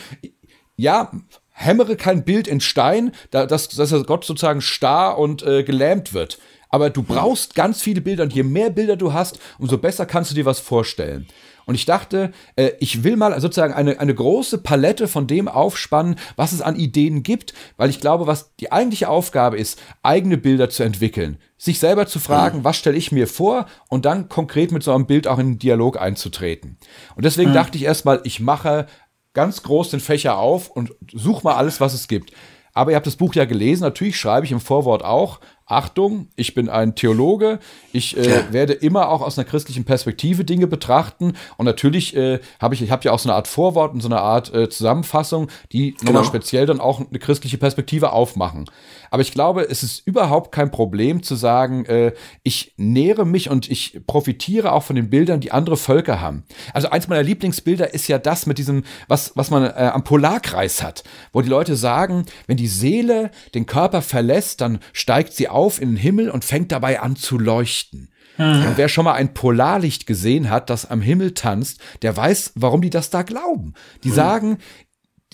ja, hämmere kein Bild in Stein, da, dass, dass Gott sozusagen starr und äh, gelähmt wird. Aber du brauchst ganz viele Bilder und je mehr Bilder du hast, umso besser kannst du dir was vorstellen. Und ich dachte, äh, ich will mal sozusagen eine, eine große Palette von dem aufspannen, was es an Ideen gibt, weil ich glaube, was die eigentliche Aufgabe ist, eigene Bilder zu entwickeln. Sich selber zu fragen, mhm. was stelle ich mir vor und dann konkret mit so einem Bild auch in den Dialog einzutreten. Und deswegen mhm. dachte ich erstmal, ich mache ganz groß den Fächer auf und suche mal alles, was es gibt. Aber ihr habt das Buch ja gelesen, natürlich schreibe ich im Vorwort auch, Achtung, ich bin ein Theologe, ich äh, ja. werde immer auch aus einer christlichen Perspektive Dinge betrachten und natürlich äh, habe ich, ich habe ja auch so eine Art Vorwort und so eine Art äh, Zusammenfassung, die genau. nochmal speziell dann auch eine christliche Perspektive aufmachen. Aber ich glaube, es ist überhaupt kein Problem zu sagen, äh, ich nähere mich und ich profitiere auch von den Bildern, die andere Völker haben. Also eins meiner Lieblingsbilder ist ja das mit diesem, was, was man äh, am Polarkreis hat, wo die Leute sagen, wenn die Seele den Körper verlässt, dann steigt sie auf in den Himmel und fängt dabei an zu leuchten. Mhm. Und wer schon mal ein Polarlicht gesehen hat, das am Himmel tanzt, der weiß, warum die das da glauben. Die mhm. sagen,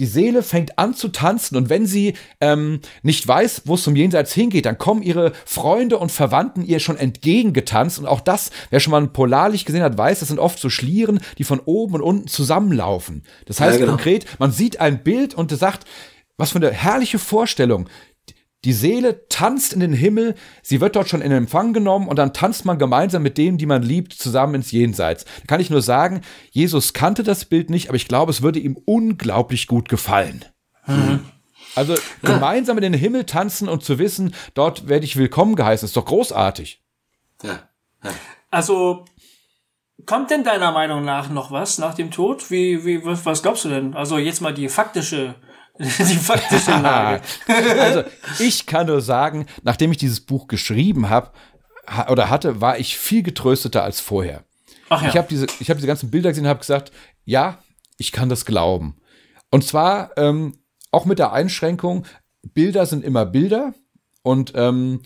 die Seele fängt an zu tanzen und wenn sie ähm, nicht weiß, wo es zum Jenseits hingeht, dann kommen ihre Freunde und Verwandten ihr schon entgegengetanzt und auch das, wer schon mal ein Polarlicht gesehen hat, weiß, das sind oft so Schlieren, die von oben und unten zusammenlaufen. Das heißt ja, genau. konkret, man sieht ein Bild und sagt, was für eine herrliche Vorstellung. Die Seele tanzt in den Himmel, sie wird dort schon in Empfang genommen und dann tanzt man gemeinsam mit denen, die man liebt, zusammen ins Jenseits. Da kann ich nur sagen, Jesus kannte das Bild nicht, aber ich glaube, es würde ihm unglaublich gut gefallen. Mhm. Also ja. gemeinsam in den Himmel tanzen und zu wissen, dort werde ich willkommen geheißen, ist doch großartig. Ja. ja. Also kommt denn deiner Meinung nach noch was nach dem Tod? Wie, wie, was glaubst du denn? Also jetzt mal die faktische (laughs) die faktische Lage. (laughs) also, ich kann nur sagen, nachdem ich dieses Buch geschrieben habe oder hatte, war ich viel getrösteter als vorher. Ach ja. Ich habe diese, ich hab diese ganzen Bilder gesehen und habe gesagt, ja, ich kann das glauben. Und zwar ähm, auch mit der Einschränkung, Bilder sind immer Bilder und ähm,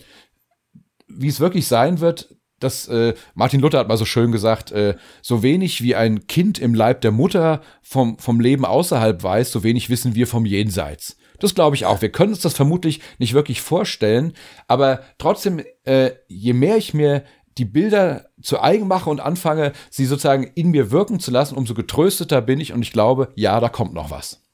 wie es wirklich sein wird, das, äh, Martin Luther hat mal so schön gesagt, äh, so wenig wie ein Kind im Leib der Mutter vom, vom Leben außerhalb weiß, so wenig wissen wir vom Jenseits. Das glaube ich auch. Wir können uns das vermutlich nicht wirklich vorstellen, aber trotzdem, äh, je mehr ich mir die Bilder zu eigen mache und anfange, sie sozusagen in mir wirken zu lassen, umso getrösteter bin ich und ich glaube, ja, da kommt noch was.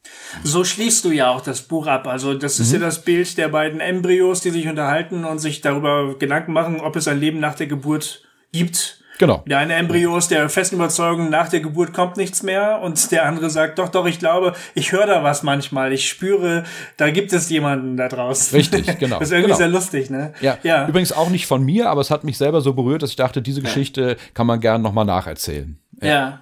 So schließt du ja auch das Buch ab. Also das ist mhm. ja das Bild der beiden Embryos, die sich unterhalten und sich darüber Gedanken machen, ob es ein Leben nach der Geburt gibt. Genau. Der eine Embryo ist der festen Überzeugung, nach der Geburt kommt nichts mehr und der andere sagt, doch, doch, ich glaube, ich höre da was manchmal, ich spüre, da gibt es jemanden da draußen. Richtig, (laughs) genau. Das ist irgendwie genau. sehr lustig, ne? Ja. ja. Übrigens auch nicht von mir, aber es hat mich selber so berührt, dass ich dachte, diese Geschichte ja. kann man gerne nochmal nacherzählen. Ja. ja.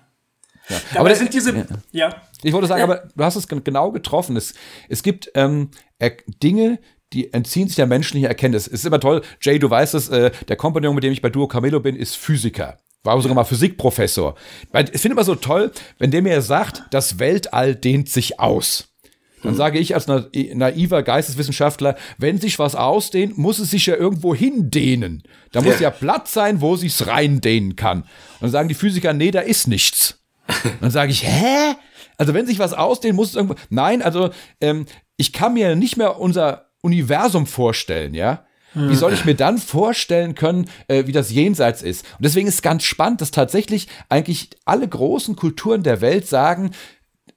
ja. Aber, aber das sind diese, ja. Ich wollte sagen, aber du hast es genau getroffen. Es, es gibt ähm, Dinge, die entziehen sich der menschlichen Erkenntnis. Es ist immer toll, Jay, du weißt es, äh, der Kompagnon, mit dem ich bei Duo Camelo bin, ist Physiker. War sogar mal Physikprofessor. Ich finde immer so toll, wenn der mir sagt, das Weltall dehnt sich aus. Dann sage ich als naiver Geisteswissenschaftler, wenn sich was ausdehnt, muss es sich ja irgendwo hindehnen. Da muss ja, ja Platz sein, wo sich's reindehnen kann. Und dann sagen die Physiker, nee, da ist nichts. (laughs) dann sage ich, hä? Also wenn sich was ausdehnt, muss es irgendwo. Nein, also ähm, ich kann mir nicht mehr unser Universum vorstellen, ja. Wie soll ich mir dann vorstellen können, äh, wie das Jenseits ist? Und deswegen ist es ganz spannend, dass tatsächlich eigentlich alle großen Kulturen der Welt sagen,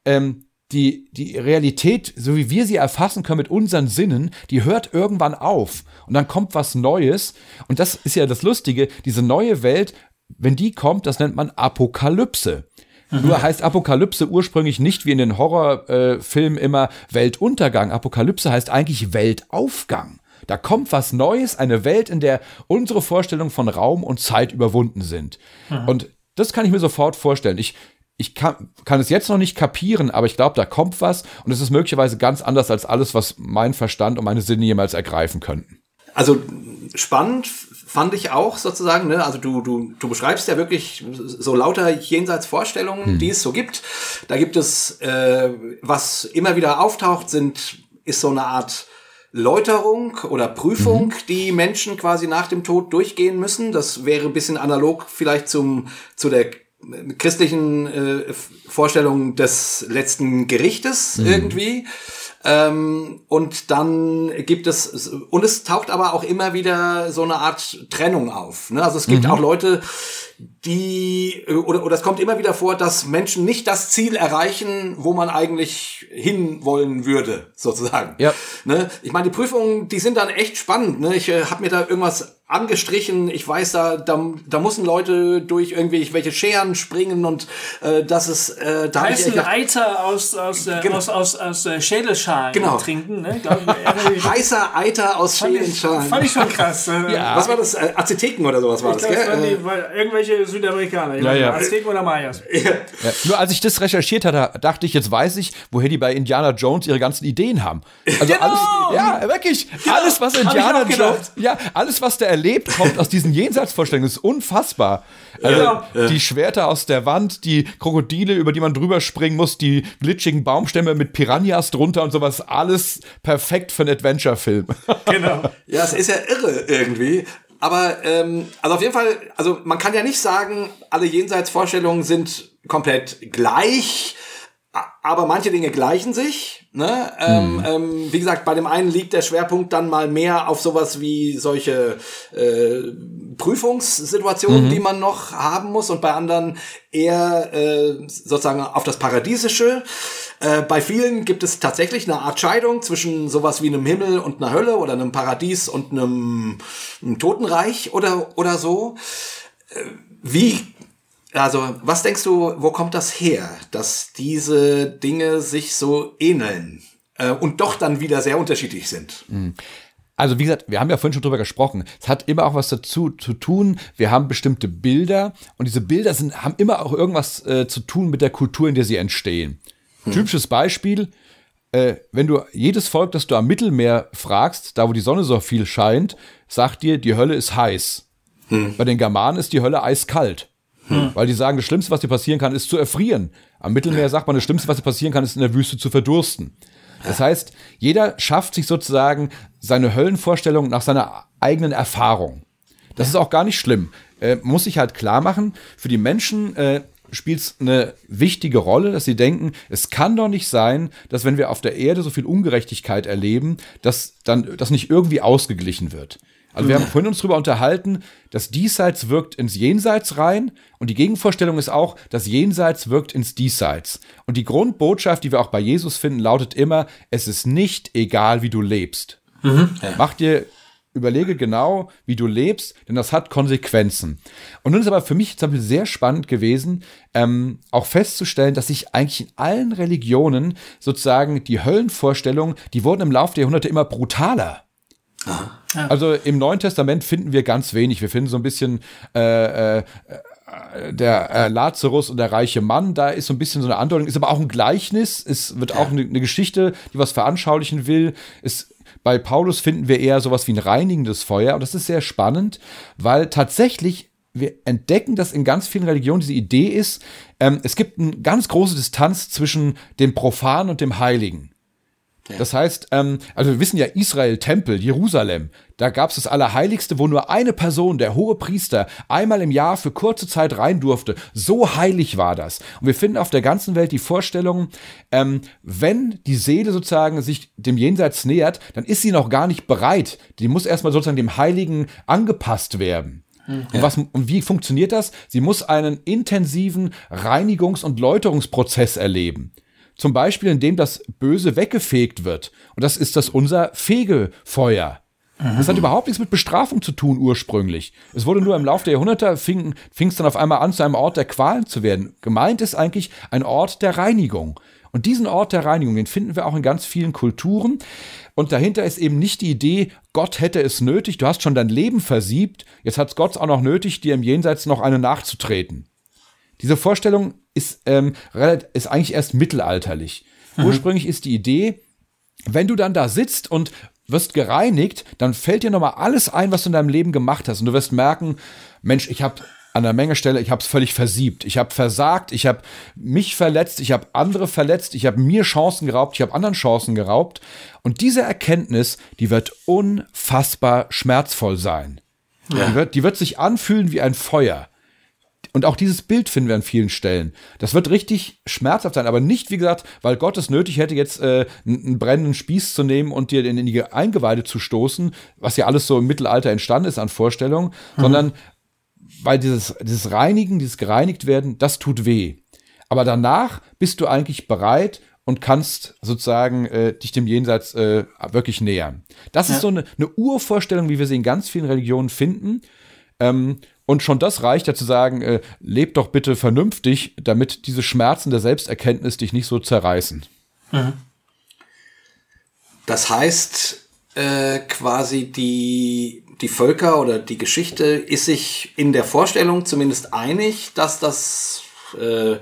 ähm, die, die Realität, so wie wir sie erfassen können mit unseren Sinnen, die hört irgendwann auf. Und dann kommt was Neues. Und das ist ja das Lustige, diese neue Welt, wenn die kommt, das nennt man Apokalypse. Mhm. Nur heißt Apokalypse ursprünglich nicht wie in den Horrorfilmen äh, immer Weltuntergang. Apokalypse heißt eigentlich Weltaufgang. Da kommt was Neues, eine Welt, in der unsere Vorstellungen von Raum und Zeit überwunden sind. Mhm. Und das kann ich mir sofort vorstellen. Ich, ich kann, kann es jetzt noch nicht kapieren, aber ich glaube, da kommt was und es ist möglicherweise ganz anders als alles, was mein Verstand und meine Sinne jemals ergreifen könnten. Also spannend fand ich auch sozusagen, ne? also du, du, du beschreibst ja wirklich so lauter Jenseitsvorstellungen, hm. die es so gibt. Da gibt es, äh, was immer wieder auftaucht, sind, ist so eine Art Läuterung oder Prüfung, mhm. die Menschen quasi nach dem Tod durchgehen müssen. Das wäre ein bisschen analog vielleicht zum, zu der christlichen äh, Vorstellung des letzten Gerichtes mhm. irgendwie. Ähm, und dann gibt es, und es taucht aber auch immer wieder so eine Art Trennung auf. Ne? Also es gibt mhm. auch Leute, die, oder, oder es kommt immer wieder vor, dass Menschen nicht das Ziel erreichen, wo man eigentlich hinwollen würde, sozusagen. Ja. Ne? Ich meine, die Prüfungen, die sind dann echt spannend. Ne? Ich äh, habe mir da irgendwas angestrichen. Ich weiß, da, da, da müssen Leute durch irgendwie welche Scheren springen und äh, das ist äh, da heißen Eiter aus aus, äh, genau. aus aus aus äh, Schädelschalen genau. trinken, ne? Glaub, (laughs) Heißer Eiter aus Schädelschalen. Fand ich schon krass. Äh. ja. Was war das? Äh, Azteken oder sowas war ich das, glaub, gell? Das waren die, irgendwelche Südamerikaner. Ja, ja. Azteken oder Mayas. Ja. ja. Nur als ich das recherchiert hatte, dachte ich, jetzt weiß ich, woher die bei Indiana Jones ihre ganzen Ideen haben. Also genau. alles, ja, wirklich, genau. alles was Indiana Jones, ja, alles was der erlebt, kommt aus diesen Jenseitsvorstellungen. Das ist unfassbar. Also ja. die Schwerter aus der Wand, die Krokodile, über die man drüber springen muss, die glitschigen Baumstämme mit Piranhas drunter und sowas, alles perfekt für einen Adventure-Film. Genau. Ja, es ist ja irre irgendwie. Aber ähm, also auf jeden Fall, also man kann ja nicht sagen, alle Jenseitsvorstellungen sind komplett gleich, aber manche Dinge gleichen sich. Ne? Ähm, hm. ähm, wie gesagt, bei dem einen liegt der Schwerpunkt dann mal mehr auf sowas wie solche äh, Prüfungssituationen, mhm. die man noch haben muss, und bei anderen eher äh, sozusagen auf das Paradiesische. Äh, bei vielen gibt es tatsächlich eine Art Scheidung zwischen sowas wie einem Himmel und einer Hölle oder einem Paradies und einem, einem Totenreich oder, oder so. Äh, wie also, was denkst du, wo kommt das her, dass diese Dinge sich so ähneln äh, und doch dann wieder sehr unterschiedlich sind? Mhm. Also wie gesagt, wir haben ja vorhin schon drüber gesprochen. Es hat immer auch was dazu zu tun. Wir haben bestimmte Bilder und diese Bilder sind, haben immer auch irgendwas äh, zu tun mit der Kultur, in der sie entstehen. Hm. Typisches Beispiel, äh, wenn du jedes Volk, das du am Mittelmeer fragst, da wo die Sonne so viel scheint, sagt dir, die Hölle ist heiß. Hm. Bei den Germanen ist die Hölle eiskalt. Hm. Weil die sagen, das Schlimmste, was dir passieren kann, ist zu erfrieren. Am Mittelmeer sagt man, das Schlimmste, was dir passieren kann, ist in der Wüste zu verdursten. Das heißt, jeder schafft sich sozusagen seine Höllenvorstellung nach seiner eigenen Erfahrung. Das ist auch gar nicht schlimm. Äh, muss ich halt klar machen, für die Menschen äh, spielt es eine wichtige Rolle, dass sie denken, es kann doch nicht sein, dass wenn wir auf der Erde so viel Ungerechtigkeit erleben, dass dann das nicht irgendwie ausgeglichen wird. Also wir haben vorhin uns darüber unterhalten, das Diesseits wirkt ins Jenseits rein und die Gegenvorstellung ist auch, das Jenseits wirkt ins Diesseits. Und die Grundbotschaft, die wir auch bei Jesus finden, lautet immer, es ist nicht egal, wie du lebst. Mhm, ja. Mach dir, überlege genau, wie du lebst, denn das hat Konsequenzen. Und nun ist aber für mich zum Beispiel sehr spannend gewesen, ähm, auch festzustellen, dass sich eigentlich in allen Religionen sozusagen die Höllenvorstellungen, die wurden im Laufe der Jahrhunderte immer brutaler. Ja. Also im Neuen Testament finden wir ganz wenig. Wir finden so ein bisschen äh, äh, der äh, Lazarus und der reiche Mann, da ist so ein bisschen so eine Andeutung, ist aber auch ein Gleichnis, es wird auch eine, eine Geschichte, die was veranschaulichen will. Es, bei Paulus finden wir eher sowas wie ein reinigendes Feuer und das ist sehr spannend, weil tatsächlich wir entdecken, dass in ganz vielen Religionen diese Idee ist, ähm, es gibt eine ganz große Distanz zwischen dem Profanen und dem Heiligen. Das heißt, ähm, also wir wissen ja, Israel, Tempel, Jerusalem, da gab es das Allerheiligste, wo nur eine Person, der hohe Priester, einmal im Jahr für kurze Zeit rein durfte. So heilig war das. Und wir finden auf der ganzen Welt die Vorstellung, ähm, wenn die Seele sozusagen sich dem Jenseits nähert, dann ist sie noch gar nicht bereit. Die muss erstmal sozusagen dem Heiligen angepasst werden. Mhm. Und, was, und wie funktioniert das? Sie muss einen intensiven Reinigungs- und Läuterungsprozess erleben. Zum Beispiel, indem das Böse weggefegt wird. Und das ist das unser Fegefeuer. Das hat überhaupt nichts mit Bestrafung zu tun ursprünglich. Es wurde nur im Laufe der Jahrhunderte fing es dann auf einmal an, zu einem Ort der Qualen zu werden. Gemeint ist eigentlich ein Ort der Reinigung. Und diesen Ort der Reinigung, den finden wir auch in ganz vielen Kulturen. Und dahinter ist eben nicht die Idee, Gott hätte es nötig, du hast schon dein Leben versiebt, jetzt hat es Gott auch noch nötig, dir im Jenseits noch eine nachzutreten. Diese Vorstellung ist, ähm, ist eigentlich erst mittelalterlich. Mhm. Ursprünglich ist die Idee, wenn du dann da sitzt und wirst gereinigt, dann fällt dir nochmal alles ein, was du in deinem Leben gemacht hast. Und du wirst merken, Mensch, ich habe an der Menge Stelle, ich habe es völlig versiebt. Ich habe versagt, ich habe mich verletzt, ich habe andere verletzt, ich habe mir Chancen geraubt, ich habe anderen Chancen geraubt. Und diese Erkenntnis, die wird unfassbar schmerzvoll sein. Ja. Die, wird, die wird sich anfühlen wie ein Feuer. Und auch dieses Bild finden wir an vielen Stellen. Das wird richtig schmerzhaft sein, aber nicht, wie gesagt, weil Gott es nötig hätte, jetzt äh, einen brennenden Spieß zu nehmen und dir in die Eingeweide zu stoßen, was ja alles so im Mittelalter entstanden ist an Vorstellungen, mhm. sondern weil dieses, dieses Reinigen, dieses gereinigt werden, das tut weh. Aber danach bist du eigentlich bereit und kannst sozusagen äh, dich dem Jenseits äh, wirklich nähern. Das ja. ist so eine, eine Urvorstellung, wie wir sie in ganz vielen Religionen finden. Ähm, und schon das reicht ja zu sagen, äh, leb doch bitte vernünftig, damit diese Schmerzen der Selbsterkenntnis dich nicht so zerreißen. Mhm. Das heißt, äh, quasi die, die Völker oder die Geschichte ist sich in der Vorstellung zumindest einig, dass das, äh,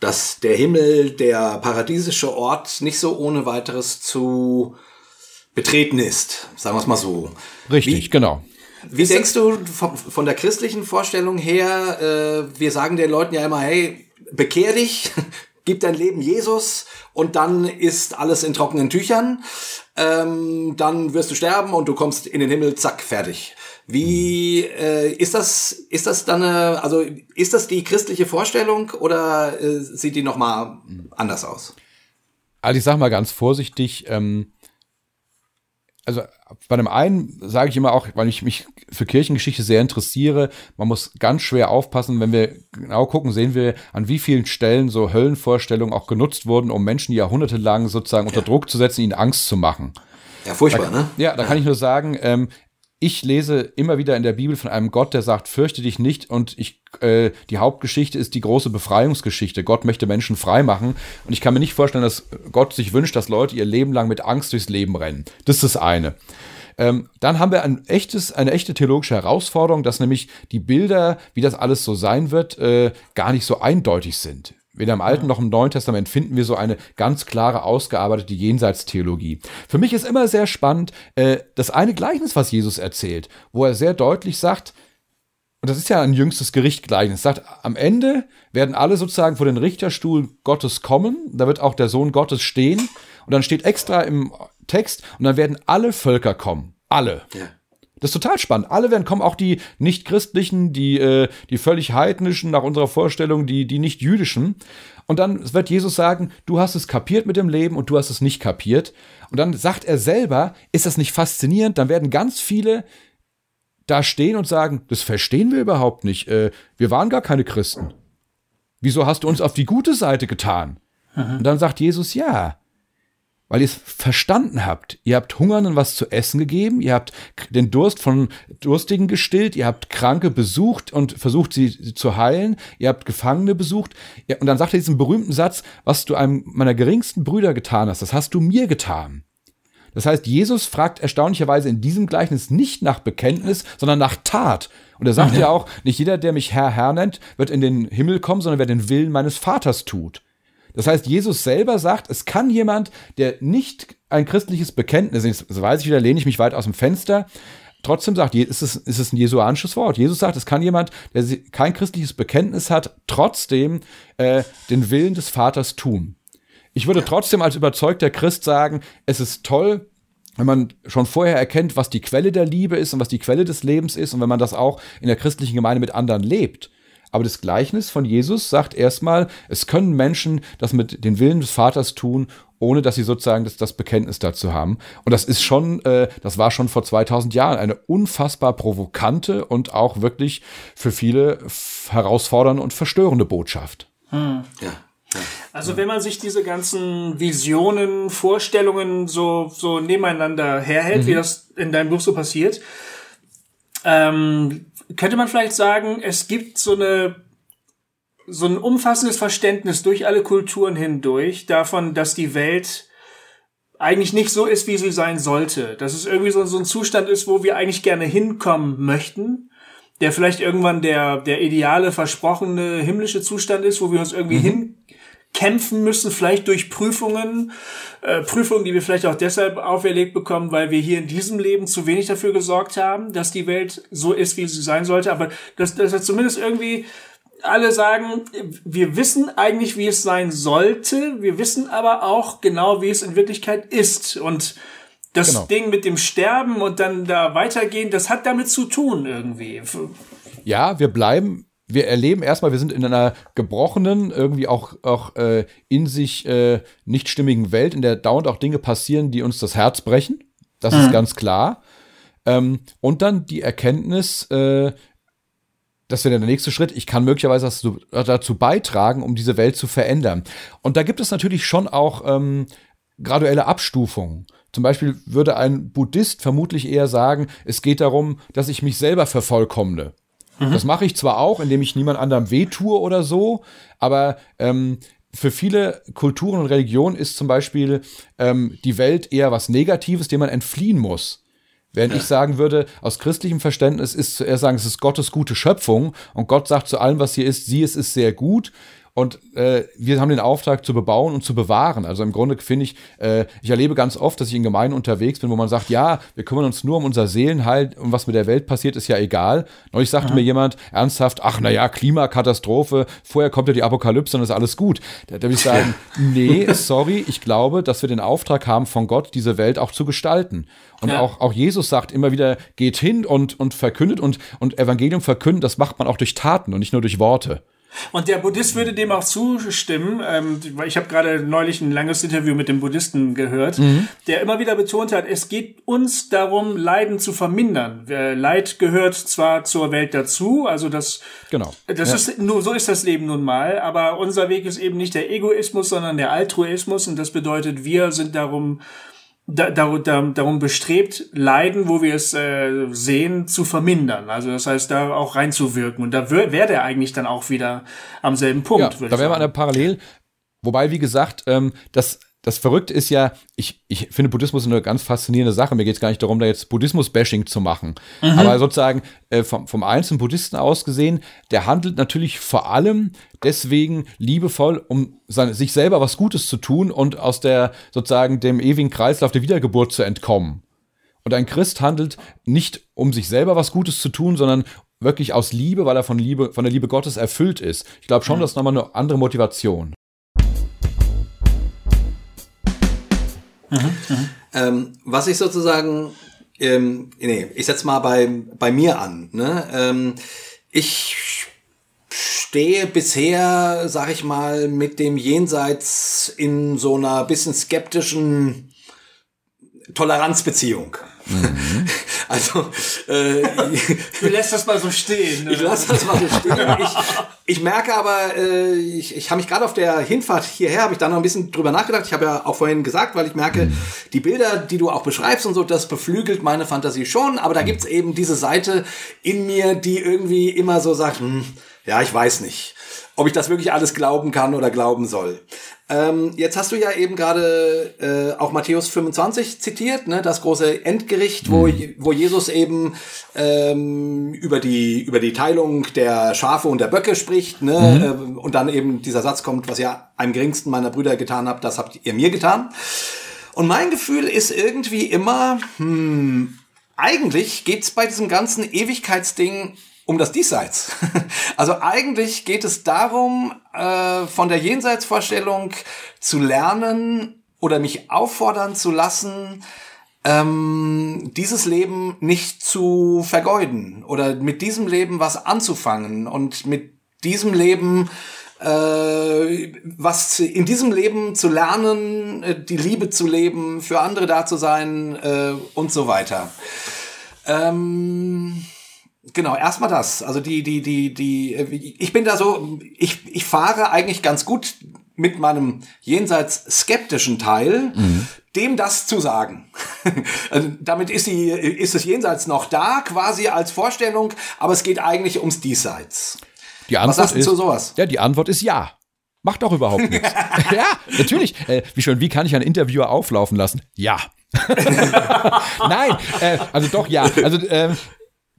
dass der Himmel, der paradiesische Ort nicht so ohne weiteres zu betreten ist. Sagen wir es mal so. Richtig, Wie, genau. Wie denkst du von, von der christlichen Vorstellung her, äh, wir sagen den Leuten ja immer, hey, bekehr dich, (laughs) gib dein Leben Jesus und dann ist alles in trockenen Tüchern. Ähm, dann wirst du sterben und du kommst in den Himmel, zack, fertig. Wie äh, ist das? Ist das dann eine, also ist das die christliche Vorstellung oder äh, sieht die noch mal anders aus? Also ich sag mal ganz vorsichtig, ähm, also bei dem einen sage ich immer auch, weil ich mich für Kirchengeschichte sehr interessiere, man muss ganz schwer aufpassen, wenn wir genau gucken, sehen wir, an wie vielen Stellen so Höllenvorstellungen auch genutzt wurden, um Menschen jahrhundertelang sozusagen unter Druck zu setzen, ihnen Angst zu machen. Ja, furchtbar, da, ne? Ja, da ja. kann ich nur sagen, ähm, ich lese immer wieder in der Bibel von einem Gott, der sagt, fürchte dich nicht und ich, äh, die Hauptgeschichte ist die große Befreiungsgeschichte. Gott möchte Menschen frei machen und ich kann mir nicht vorstellen, dass Gott sich wünscht, dass Leute ihr Leben lang mit Angst durchs Leben rennen. Das ist das eine. Ähm, dann haben wir ein echtes, eine echte theologische Herausforderung, dass nämlich die Bilder, wie das alles so sein wird, äh, gar nicht so eindeutig sind. Weder im Alten noch im Neuen Testament finden wir so eine ganz klare, ausgearbeitete Jenseitstheologie. Für mich ist immer sehr spannend äh, das eine Gleichnis, was Jesus erzählt, wo er sehr deutlich sagt, und das ist ja ein jüngstes Gerichtgleichnis, sagt, am Ende werden alle sozusagen vor den Richterstuhl Gottes kommen, da wird auch der Sohn Gottes stehen, und dann steht extra im Text, und dann werden alle Völker kommen. Alle. Ja. Das ist total spannend. Alle werden kommen, auch die nicht-christlichen, die, äh, die völlig heidnischen, nach unserer Vorstellung, die, die nicht-jüdischen. Und dann wird Jesus sagen, du hast es kapiert mit dem Leben und du hast es nicht kapiert. Und dann sagt er selber, ist das nicht faszinierend? Dann werden ganz viele da stehen und sagen, das verstehen wir überhaupt nicht. Äh, wir waren gar keine Christen. Wieso hast du uns auf die gute Seite getan? Und dann sagt Jesus, ja, weil ihr es verstanden habt. Ihr habt Hungernden was zu essen gegeben, ihr habt den Durst von Durstigen gestillt, ihr habt Kranke besucht und versucht, sie zu heilen, ihr habt Gefangene besucht. Und dann sagt er diesen berühmten Satz, was du einem meiner geringsten Brüder getan hast, das hast du mir getan. Das heißt, Jesus fragt erstaunlicherweise in diesem Gleichnis nicht nach Bekenntnis, sondern nach Tat. Und er sagt ja auch, nicht jeder, der mich Herr, Herr nennt, wird in den Himmel kommen, sondern wer den Willen meines Vaters tut. Das heißt, Jesus selber sagt, es kann jemand, der nicht ein christliches Bekenntnis, das weiß ich wieder, lehne ich mich weit aus dem Fenster, trotzdem sagt, ist es, ist es ein jesuanisches Wort. Jesus sagt, es kann jemand, der kein christliches Bekenntnis hat, trotzdem äh, den Willen des Vaters tun. Ich würde trotzdem als überzeugter Christ sagen, es ist toll, wenn man schon vorher erkennt, was die Quelle der Liebe ist und was die Quelle des Lebens ist und wenn man das auch in der christlichen Gemeinde mit anderen lebt. Aber das Gleichnis von Jesus sagt erstmal, es können Menschen das mit den Willen des Vaters tun, ohne dass sie sozusagen das, das Bekenntnis dazu haben. Und das ist schon, äh, das war schon vor 2000 Jahren eine unfassbar provokante und auch wirklich für viele herausfordernde und verstörende Botschaft. Hm. Ja. Also wenn man sich diese ganzen Visionen, Vorstellungen so, so nebeneinander herhält, mhm. wie das in deinem Buch so passiert, ähm, könnte man vielleicht sagen, es gibt so eine so ein umfassendes Verständnis durch alle Kulturen hindurch davon, dass die Welt eigentlich nicht so ist, wie sie sein sollte. Dass es irgendwie so, so ein Zustand ist, wo wir eigentlich gerne hinkommen möchten. der vielleicht irgendwann der, der ideale, versprochene himmlische Zustand ist, wo wir uns irgendwie mhm. Hinkämpfen müssen, vielleicht durch Prüfungen, äh, Prüfungen, die wir vielleicht auch deshalb auferlegt bekommen, weil wir hier in diesem Leben zu wenig dafür gesorgt haben, dass die Welt so ist, wie sie sein sollte. Aber dass, dass er zumindest irgendwie alle sagen, wir wissen eigentlich, wie es sein sollte, wir wissen aber auch genau, wie es in Wirklichkeit ist. Und das genau. Ding mit dem Sterben und dann da weitergehen, das hat damit zu tun irgendwie. Ja, wir bleiben, wir erleben erstmal, wir sind in einer gebrochenen, irgendwie auch, auch äh, in sich äh, nicht stimmigen Welt, in der dauernd auch Dinge passieren, die uns das Herz brechen. Das mhm. ist ganz klar. Ähm, und dann die Erkenntnis, äh, das wäre der nächste Schritt. Ich kann möglicherweise dazu, beitragen, um diese Welt zu verändern. Und da gibt es natürlich schon auch ähm, graduelle Abstufungen. Zum Beispiel würde ein Buddhist vermutlich eher sagen, es geht darum, dass ich mich selber vervollkommne. Mhm. Das mache ich zwar auch, indem ich niemand anderem wehtue oder so, aber ähm, für viele Kulturen und Religionen ist zum Beispiel ähm, die Welt eher was Negatives, dem man entfliehen muss. Während ja. ich sagen würde, aus christlichem Verständnis ist zu eher sagen, es ist Gottes gute Schöpfung und Gott sagt zu allem, was hier ist, sie, es ist sehr gut und äh, wir haben den Auftrag zu bebauen und zu bewahren. Also im Grunde finde ich, äh, ich erlebe ganz oft, dass ich in Gemeinden unterwegs bin, wo man sagt, ja, wir kümmern uns nur um unser Seelenheil und was mit der Welt passiert, ist ja egal. Neulich sagte ja. mir jemand ernsthaft, ach naja, Klimakatastrophe, vorher kommt ja die Apokalypse und ist alles gut. Da, würde ich sagen, nee, sorry, ich glaube, dass wir den Auftrag haben von Gott, diese Welt auch zu gestalten. Und ja. auch, auch Jesus sagt immer wieder, geht hin und, und verkündet und, und Evangelium verkünden, das macht man auch durch Taten und nicht nur durch Worte. Und der Buddhist würde dem auch zustimmen. Ähm, ich habe gerade neulich ein langes Interview mit dem Buddhisten gehört, mhm. der immer wieder betont hat, es geht uns darum, Leiden zu vermindern. Leid gehört zwar zur Welt dazu, also das, genau. das ja. ist nur so ist das Leben nun mal, aber unser Weg ist eben nicht der Egoismus, sondern der Altruismus und das bedeutet, wir sind darum da, da, da, darum bestrebt, Leiden, wo wir es äh, sehen, zu vermindern. Also das heißt, da auch reinzuwirken. Und da wäre der eigentlich dann auch wieder am selben Punkt. Ja, da wäre man eine Parallel. Wobei, wie gesagt, ähm, das das Verrückte ist ja, ich, ich finde Buddhismus eine ganz faszinierende Sache. Mir geht es gar nicht darum, da jetzt Buddhismus-Bashing zu machen. Mhm. Aber sozusagen äh, vom, vom einzelnen Buddhisten aus gesehen, der handelt natürlich vor allem deswegen liebevoll, um seine, sich selber was Gutes zu tun und aus der sozusagen dem ewigen Kreislauf der Wiedergeburt zu entkommen. Und ein Christ handelt nicht, um sich selber was Gutes zu tun, sondern wirklich aus Liebe, weil er von Liebe, von der Liebe Gottes erfüllt ist. Ich glaube schon, mhm. das ist nochmal eine andere Motivation. Mhm, ähm, was ich sozusagen, ähm, nee, ich setze mal bei, bei mir an. Ne? Ähm, ich stehe bisher, sag ich mal, mit dem Jenseits in so einer bisschen skeptischen Toleranzbeziehung. Mhm. Also äh, du lässt das mal so stehen. Ne? Ich lasse das mal so stehen. Ich, ich merke aber, äh, ich, ich habe mich gerade auf der Hinfahrt hierher, habe ich da noch ein bisschen drüber nachgedacht. Ich habe ja auch vorhin gesagt, weil ich merke, die Bilder, die du auch beschreibst und so, das beflügelt meine Fantasie schon. Aber da gibt's eben diese Seite in mir, die irgendwie immer so sagt, hm, ja, ich weiß nicht ob ich das wirklich alles glauben kann oder glauben soll. Ähm, jetzt hast du ja eben gerade äh, auch Matthäus 25 zitiert, ne, das große Endgericht, wo, mhm. wo Jesus eben ähm, über die über die Teilung der Schafe und der Böcke spricht, ne, mhm. äh, und dann eben dieser Satz kommt, was ihr am geringsten meiner Brüder getan habt, das habt ihr mir getan. Und mein Gefühl ist irgendwie immer, hm, eigentlich geht's bei diesem ganzen Ewigkeitsding um das Diesseits. (laughs) Also eigentlich geht es darum, äh, von der Jenseitsvorstellung zu lernen oder mich auffordern zu lassen, ähm, dieses Leben nicht zu vergeuden oder mit diesem Leben was anzufangen und mit diesem Leben äh, was in diesem Leben zu lernen, äh, die Liebe zu leben, für andere da zu sein und so weiter. Ähm Genau, erstmal das. Also die, die, die, die, ich bin da so, ich, ich fahre eigentlich ganz gut mit meinem jenseits skeptischen Teil, mhm. dem das zu sagen. (laughs) also damit ist die, ist das Jenseits noch da, quasi als Vorstellung, aber es geht eigentlich ums Diesseits. Die Antwort Was sagst du ist, zu sowas? Ja, die Antwort ist ja. Macht doch überhaupt nichts. (laughs) (laughs) ja, natürlich. Äh, wie schon, wie kann ich einen Interviewer auflaufen lassen? Ja. Nein, äh, also doch ja. Also äh,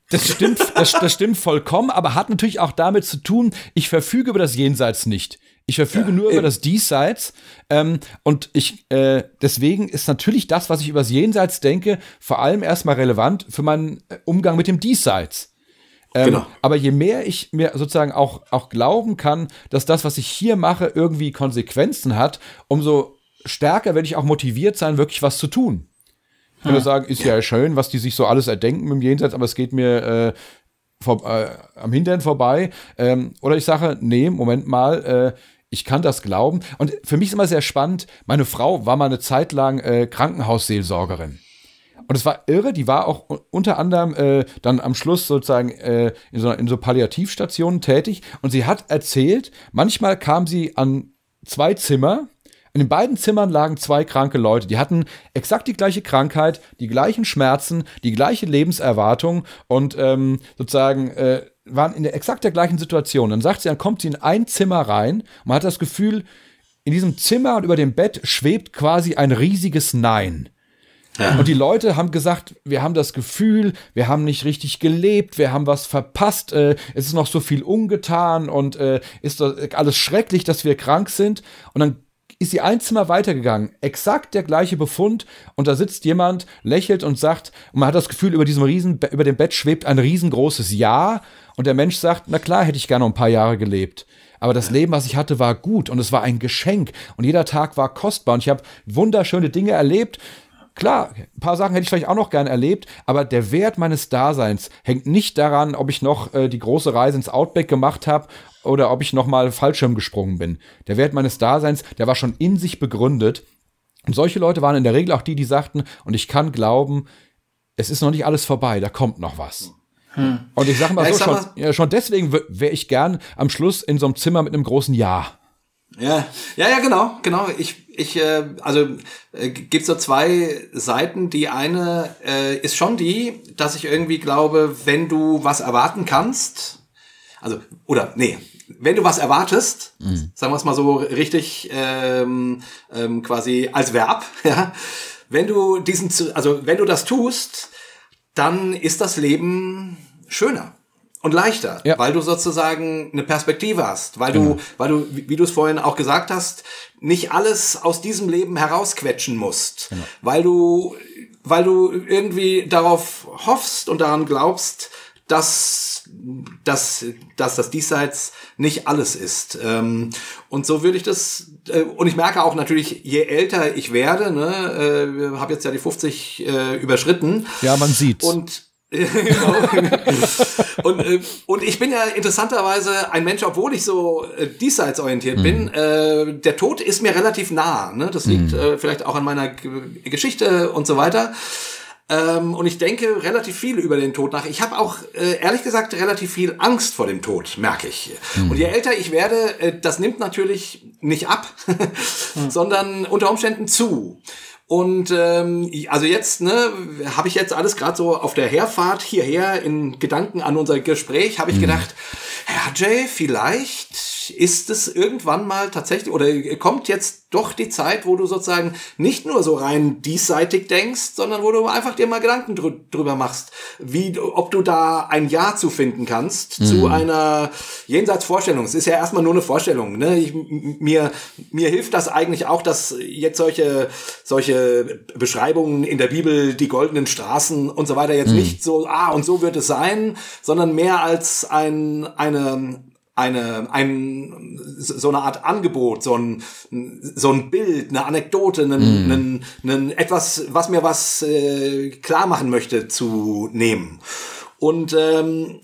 Das stimmt, das, das stimmt vollkommen, aber hat natürlich auch damit zu tun, ich verfüge über das Jenseits nicht. Ich verfüge ja, nur eben. über das Diesseits. Ähm, und ich, äh, deswegen ist natürlich das, was ich über das Jenseits denke, vor allem erstmal relevant für meinen äh, Umgang mit dem Diesseits. Ähm, genau. Aber je mehr ich mir sozusagen auch, auch glauben kann, dass das, was ich hier mache, irgendwie Konsequenzen hat, umso stärker werde ich auch motiviert sein, wirklich was zu tun. Ich würde hm. sagen, ist ja. ja schön, was die sich so alles erdenken im Jenseits, aber es geht mir äh, vor, äh, am Hintern vorbei. Ähm, oder ich sage, nee, Moment mal, äh, ich kann das glauben. Und für mich ist immer sehr spannend, meine Frau war mal eine Zeit lang äh, Krankenhausseelsorgerin. Und es war irre, die war auch unter anderem äh, dann am Schluss sozusagen äh, in, so, in so Palliativstationen tätig. Und sie hat erzählt, manchmal kam sie an zwei Zimmer. In den beiden Zimmern lagen zwei kranke Leute. Die hatten exakt die gleiche Krankheit, die gleichen Schmerzen, die gleiche Lebenserwartung und ähm, sozusagen äh, waren in der exakt der gleichen Situation. Dann sagt sie, dann kommt sie in ein Zimmer rein. Und man hat das Gefühl, in diesem Zimmer und über dem Bett schwebt quasi ein riesiges Nein. Ja. Und die Leute haben gesagt, wir haben das Gefühl, wir haben nicht richtig gelebt, wir haben was verpasst, äh, es ist noch so viel ungetan und äh, ist alles schrecklich, dass wir krank sind. Und dann ist sie ein Zimmer weitergegangen. Exakt der gleiche Befund. Und da sitzt jemand, lächelt und sagt, und man hat das Gefühl, über diesem Riesen, über dem Bett schwebt ein riesengroßes Ja. Und der Mensch sagt, na klar, hätte ich gerne noch ein paar Jahre gelebt. Aber das Leben, was ich hatte, war gut und es war ein Geschenk. Und jeder Tag war kostbar. Und ich habe wunderschöne Dinge erlebt. Klar, ein paar Sachen hätte ich vielleicht auch noch gern erlebt, aber der Wert meines Daseins hängt nicht daran, ob ich noch äh, die große Reise ins Outback gemacht habe oder ob ich noch mal Fallschirm gesprungen bin. Der Wert meines Daseins, der war schon in sich begründet. Und solche Leute waren in der Regel auch die, die sagten, und ich kann glauben, es ist noch nicht alles vorbei, da kommt noch was. Hm. Und ich sage mal ja, so, schon, mal, ja, schon deswegen wäre ich gern am Schluss in so einem Zimmer mit einem großen Ja. Ja, ja, ja, genau, genau. Ich, ich, äh, also äh, gibt so zwei Seiten. Die eine äh, ist schon die, dass ich irgendwie glaube, wenn du was erwarten kannst, also oder nee, wenn du was erwartest, mhm. sagen wir es mal so richtig, ähm, ähm, quasi als Verb, (laughs) ja, wenn du diesen, also wenn du das tust, dann ist das Leben schöner und leichter, ja. weil du sozusagen eine Perspektive hast, weil genau. du, weil du, wie du es vorhin auch gesagt hast, nicht alles aus diesem Leben herausquetschen musst, genau. weil du, weil du irgendwie darauf hoffst und daran glaubst, dass, dass, dass das Diesseits nicht alles ist. Ähm, und so würde ich das, äh, und ich merke auch natürlich, je älter ich werde, ne, äh, habe jetzt ja die 50 äh, überschritten. Ja, man sieht. Und (laughs) genau. und, äh, und ich bin ja interessanterweise ein Mensch, obwohl ich so äh, diesseitsorientiert mhm. bin. Äh, der Tod ist mir relativ nah. Ne? Das liegt mhm. äh, vielleicht auch an meiner G Geschichte und so weiter. Ähm, und ich denke relativ viel über den Tod nach. Ich habe auch, äh, ehrlich gesagt, relativ viel Angst vor dem Tod, merke ich. Mhm. Und je älter ich werde, äh, das nimmt natürlich nicht ab, (laughs) mhm. sondern unter Umständen zu. Und ähm, also jetzt, ne, habe ich jetzt alles gerade so auf der Herfahrt hierher in Gedanken an unser Gespräch, habe ich mhm. gedacht, Herr Jay, vielleicht ist es irgendwann mal tatsächlich oder kommt jetzt doch die Zeit, wo du sozusagen nicht nur so rein diesseitig denkst, sondern wo du einfach dir mal Gedanken drü drüber machst, wie, ob du da ein Ja zu finden kannst mhm. zu einer Jenseitsvorstellung. Es ist ja erstmal nur eine Vorstellung. Ne? Ich, mir, mir hilft das eigentlich auch, dass jetzt solche, solche Beschreibungen in der Bibel, die goldenen Straßen und so weiter jetzt mhm. nicht so, ah, und so wird es sein, sondern mehr als ein, eine, eine, ein, so eine Art Angebot, so ein, so ein Bild, eine Anekdote, einen, mm. einen, einen, etwas, was mir was äh, klar machen möchte, zu nehmen. Und ähm,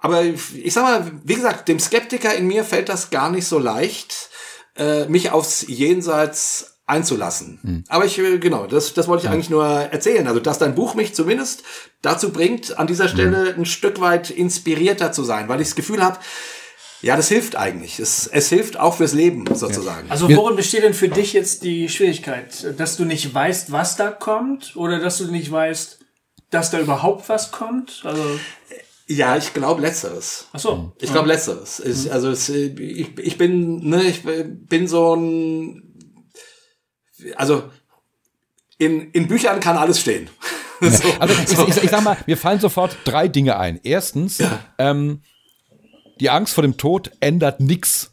aber ich sag mal, wie gesagt, dem Skeptiker in mir fällt das gar nicht so leicht, äh, mich aufs Jenseits einzulassen. Mhm. Aber ich, äh, genau, das, das wollte ich ja. eigentlich nur erzählen. Also, dass dein Buch mich zumindest dazu bringt, an dieser Stelle mhm. ein Stück weit inspirierter zu sein, weil ich das Gefühl habe, ja, das hilft eigentlich. Es, es hilft auch fürs Leben sozusagen. Also worin besteht denn für dich jetzt die Schwierigkeit? Dass du nicht weißt, was da kommt? Oder dass du nicht weißt, dass da überhaupt was kommt? Also ja, ich glaube letzteres. Ach so. Ich glaube letzteres. Ich, mhm. also es, ich, ich bin, ne, ich bin so ein, also in, in Büchern kann alles stehen. (laughs) so, also ich, ich, ich, sag mal, mir fallen sofort drei Dinge ein. Erstens, ja. ähm, die Angst vor dem Tod ändert nix.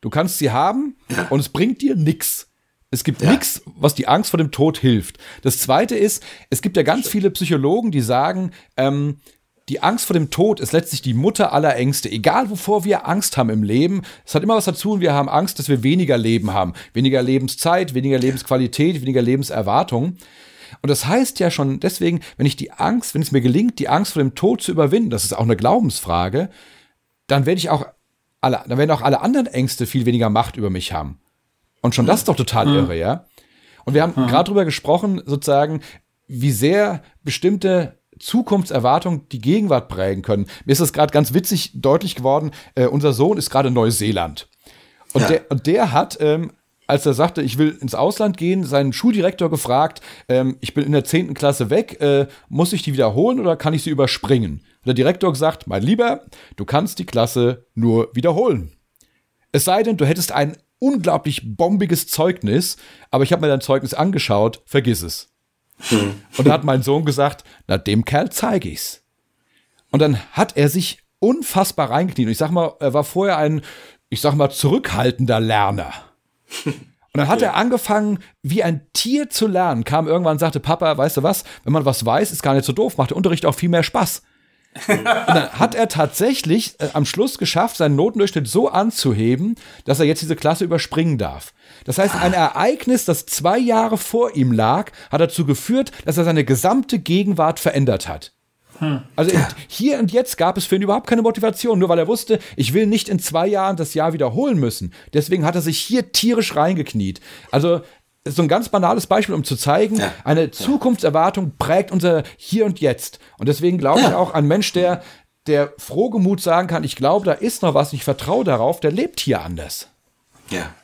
Du kannst sie haben ja. und es bringt dir nix. Es gibt ja. nichts, was die Angst vor dem Tod hilft. Das zweite ist, es gibt ja ganz viele Psychologen, die sagen, ähm, die Angst vor dem Tod ist letztlich die Mutter aller Ängste. Egal, wovor wir Angst haben im Leben, es hat immer was dazu und wir haben Angst, dass wir weniger Leben haben. Weniger Lebenszeit, weniger Lebensqualität, weniger Lebenserwartung. Und das heißt ja schon deswegen, wenn ich die Angst, wenn es mir gelingt, die Angst vor dem Tod zu überwinden, das ist auch eine Glaubensfrage, dann werde ich auch alle, dann werden auch alle anderen Ängste viel weniger Macht über mich haben. Und schon das ist doch total mhm. irre, ja? Und wir haben mhm. gerade drüber gesprochen, sozusagen, wie sehr bestimmte Zukunftserwartungen die Gegenwart prägen können. Mir ist das gerade ganz witzig deutlich geworden. Äh, unser Sohn ist gerade in Neuseeland. Und, ja. der, und der hat, ähm, als er sagte, ich will ins Ausland gehen, seinen Schuldirektor gefragt, ähm, ich bin in der 10. Klasse weg, äh, muss ich die wiederholen oder kann ich sie überspringen? Und der Direktor gesagt, mein Lieber, du kannst die Klasse nur wiederholen. Es sei denn, du hättest ein unglaublich bombiges Zeugnis, aber ich habe mir dein Zeugnis angeschaut, vergiss es. Hm. Und da hat mein Sohn gesagt, na dem Kerl zeige ich's. Und dann hat er sich unfassbar reingekniet. Und ich sag mal, er war vorher ein, ich sag mal, zurückhaltender Lerner. Und dann hat er angefangen, wie ein Tier zu lernen, kam irgendwann und sagte, Papa, weißt du was, wenn man was weiß, ist gar nicht so doof, macht der Unterricht auch viel mehr Spaß. und dann hat er tatsächlich äh, am Schluss geschafft, seinen Notendurchschnitt so anzuheben, dass er jetzt diese Klasse überspringen darf. Das heißt, ein Ereignis, das zwei Jahre vor ihm lag, hat dazu geführt, dass er seine gesamte Gegenwart verändert hat. Hm. Also hier und jetzt gab es für ihn überhaupt keine Motivation, nur weil er wusste, ich will nicht in zwei Jahren das Jahr wiederholen müssen. Deswegen hat er sich hier tierisch reingekniet. Also so ein ganz banales Beispiel, um zu zeigen, ja. eine Zukunftserwartung prägt unser Hier und Jetzt. Und deswegen glaube ja. ich auch, ein Mensch, der, der frohgemut sagen kann, ich glaube, da ist noch was, ich vertraue darauf, der lebt hier anders. Ja.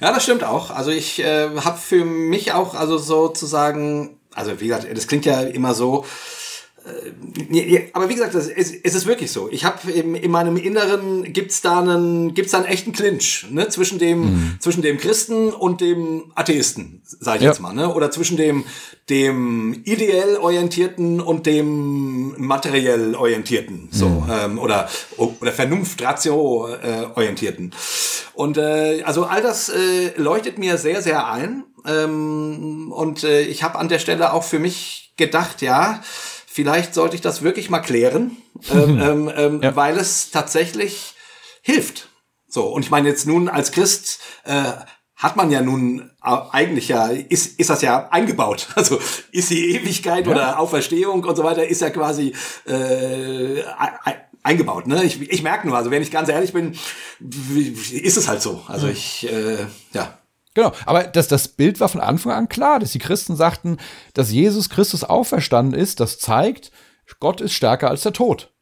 Ja, das stimmt auch. Also ich äh, habe für mich auch, also sozusagen, also wie gesagt, das klingt ja immer so, aber wie gesagt, es ist wirklich so. Ich habe in meinem Inneren gibt's da einen gibt's da einen echten Clinch ne? zwischen dem mhm. zwischen dem Christen und dem Atheisten, sage ich ja. jetzt mal, ne? oder zwischen dem dem ideell orientierten und dem materiell orientierten, so mhm. ähm, oder oder Vernunft Ratio äh, orientierten. Und äh, also all das äh, leuchtet mir sehr sehr ein ähm, und äh, ich habe an der Stelle auch für mich gedacht, ja vielleicht sollte ich das wirklich mal klären, ähm, (laughs) ähm, ähm, ja. weil es tatsächlich hilft. So, und ich meine jetzt nun als Christ äh, hat man ja nun äh, eigentlich ja, ist, ist das ja eingebaut. (laughs) Also ist die Ewigkeit ja. oder Auferstehung und so weiter, ist ja quasi äh, eingebaut. Ne? Ich, ich merke nur, also wenn ich ganz ehrlich bin, ist es halt so. Also ich, äh, ja. Genau, aber das, das Bild war von Anfang an klar, dass die Christen sagten, dass Jesus Christus auferstanden ist, das zeigt, Gott ist stärker als der Tod.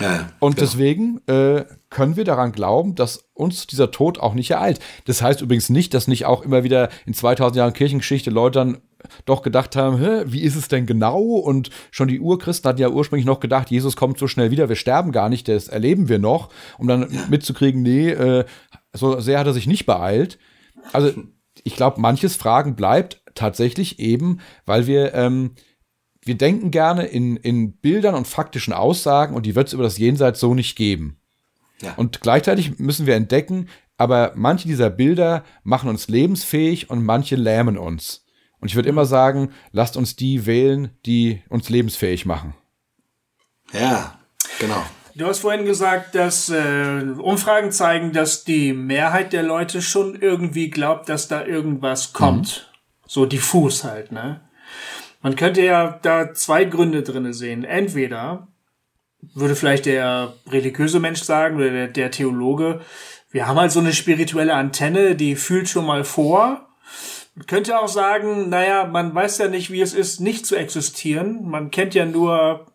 Ja, und genau. deswegen äh, können wir daran glauben, dass uns dieser Tod auch nicht ereilt. Das heißt übrigens nicht, dass nicht auch immer wieder in 2000 Jahren Kirchengeschichte Leute dann doch gedacht haben, Hä, wie ist es denn genau? Und schon die Urchristen hatten ja ursprünglich noch gedacht, Jesus kommt so schnell wieder, wir sterben gar nicht, das erleben wir noch, um dann ja. mitzukriegen, nee, äh, so sehr hat er sich nicht beeilt. Also ich glaube, manches Fragen bleibt tatsächlich eben, weil wir, ähm, wir denken gerne in, in Bildern und faktischen Aussagen und die wird es über das Jenseits so nicht geben. Ja. Und gleichzeitig müssen wir entdecken, aber manche dieser Bilder machen uns lebensfähig und manche lähmen uns. Und ich würde immer sagen, lasst uns die wählen, die uns lebensfähig machen. Ja, genau. Du hast vorhin gesagt, dass äh, Umfragen zeigen, dass die Mehrheit der Leute schon irgendwie glaubt, dass da irgendwas kommt. Mhm. So diffus halt, ne? Man könnte ja da zwei Gründe drinne sehen. Entweder würde vielleicht der religiöse Mensch sagen oder der, der Theologe, wir haben halt so eine spirituelle Antenne, die fühlt schon mal vor. Man könnte auch sagen, naja, man weiß ja nicht, wie es ist, nicht zu existieren. Man kennt ja nur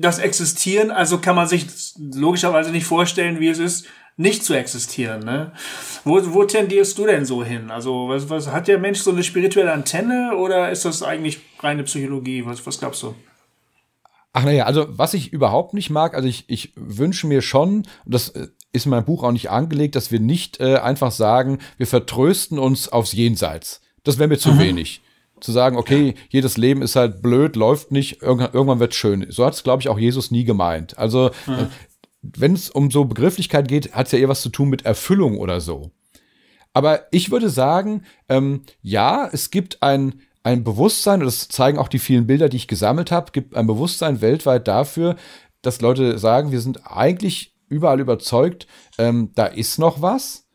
das Existieren, also kann man sich logischerweise nicht vorstellen, wie es ist, nicht zu existieren. Ne? Wo, wo tendierst du denn so hin? Also was, was hat der Mensch so eine spirituelle Antenne oder ist das eigentlich reine Psychologie? Was, was glaubst du? Ach naja, also was ich überhaupt nicht mag, also ich, ich wünsche mir schon, das äh, ist in meinem Buch auch nicht angelegt, dass wir nicht äh, einfach sagen, wir vertrösten uns aufs Jenseits. Das wäre mir zu mhm. wenig. Zu sagen, okay, jedes Leben ist halt blöd, läuft nicht, irgendwann, irgendwann wird schön. So hat es, glaube ich, auch Jesus nie gemeint. Also, mhm. wenn es um so Begrifflichkeit geht, hat es ja eher was zu tun mit Erfüllung oder so. Aber ich würde sagen, ähm, ja, es gibt ein, ein Bewusstsein, und das zeigen auch die vielen Bilder, die ich gesammelt habe, gibt ein Bewusstsein weltweit dafür, dass Leute sagen, wir sind eigentlich überall überzeugt, ähm, da ist noch was.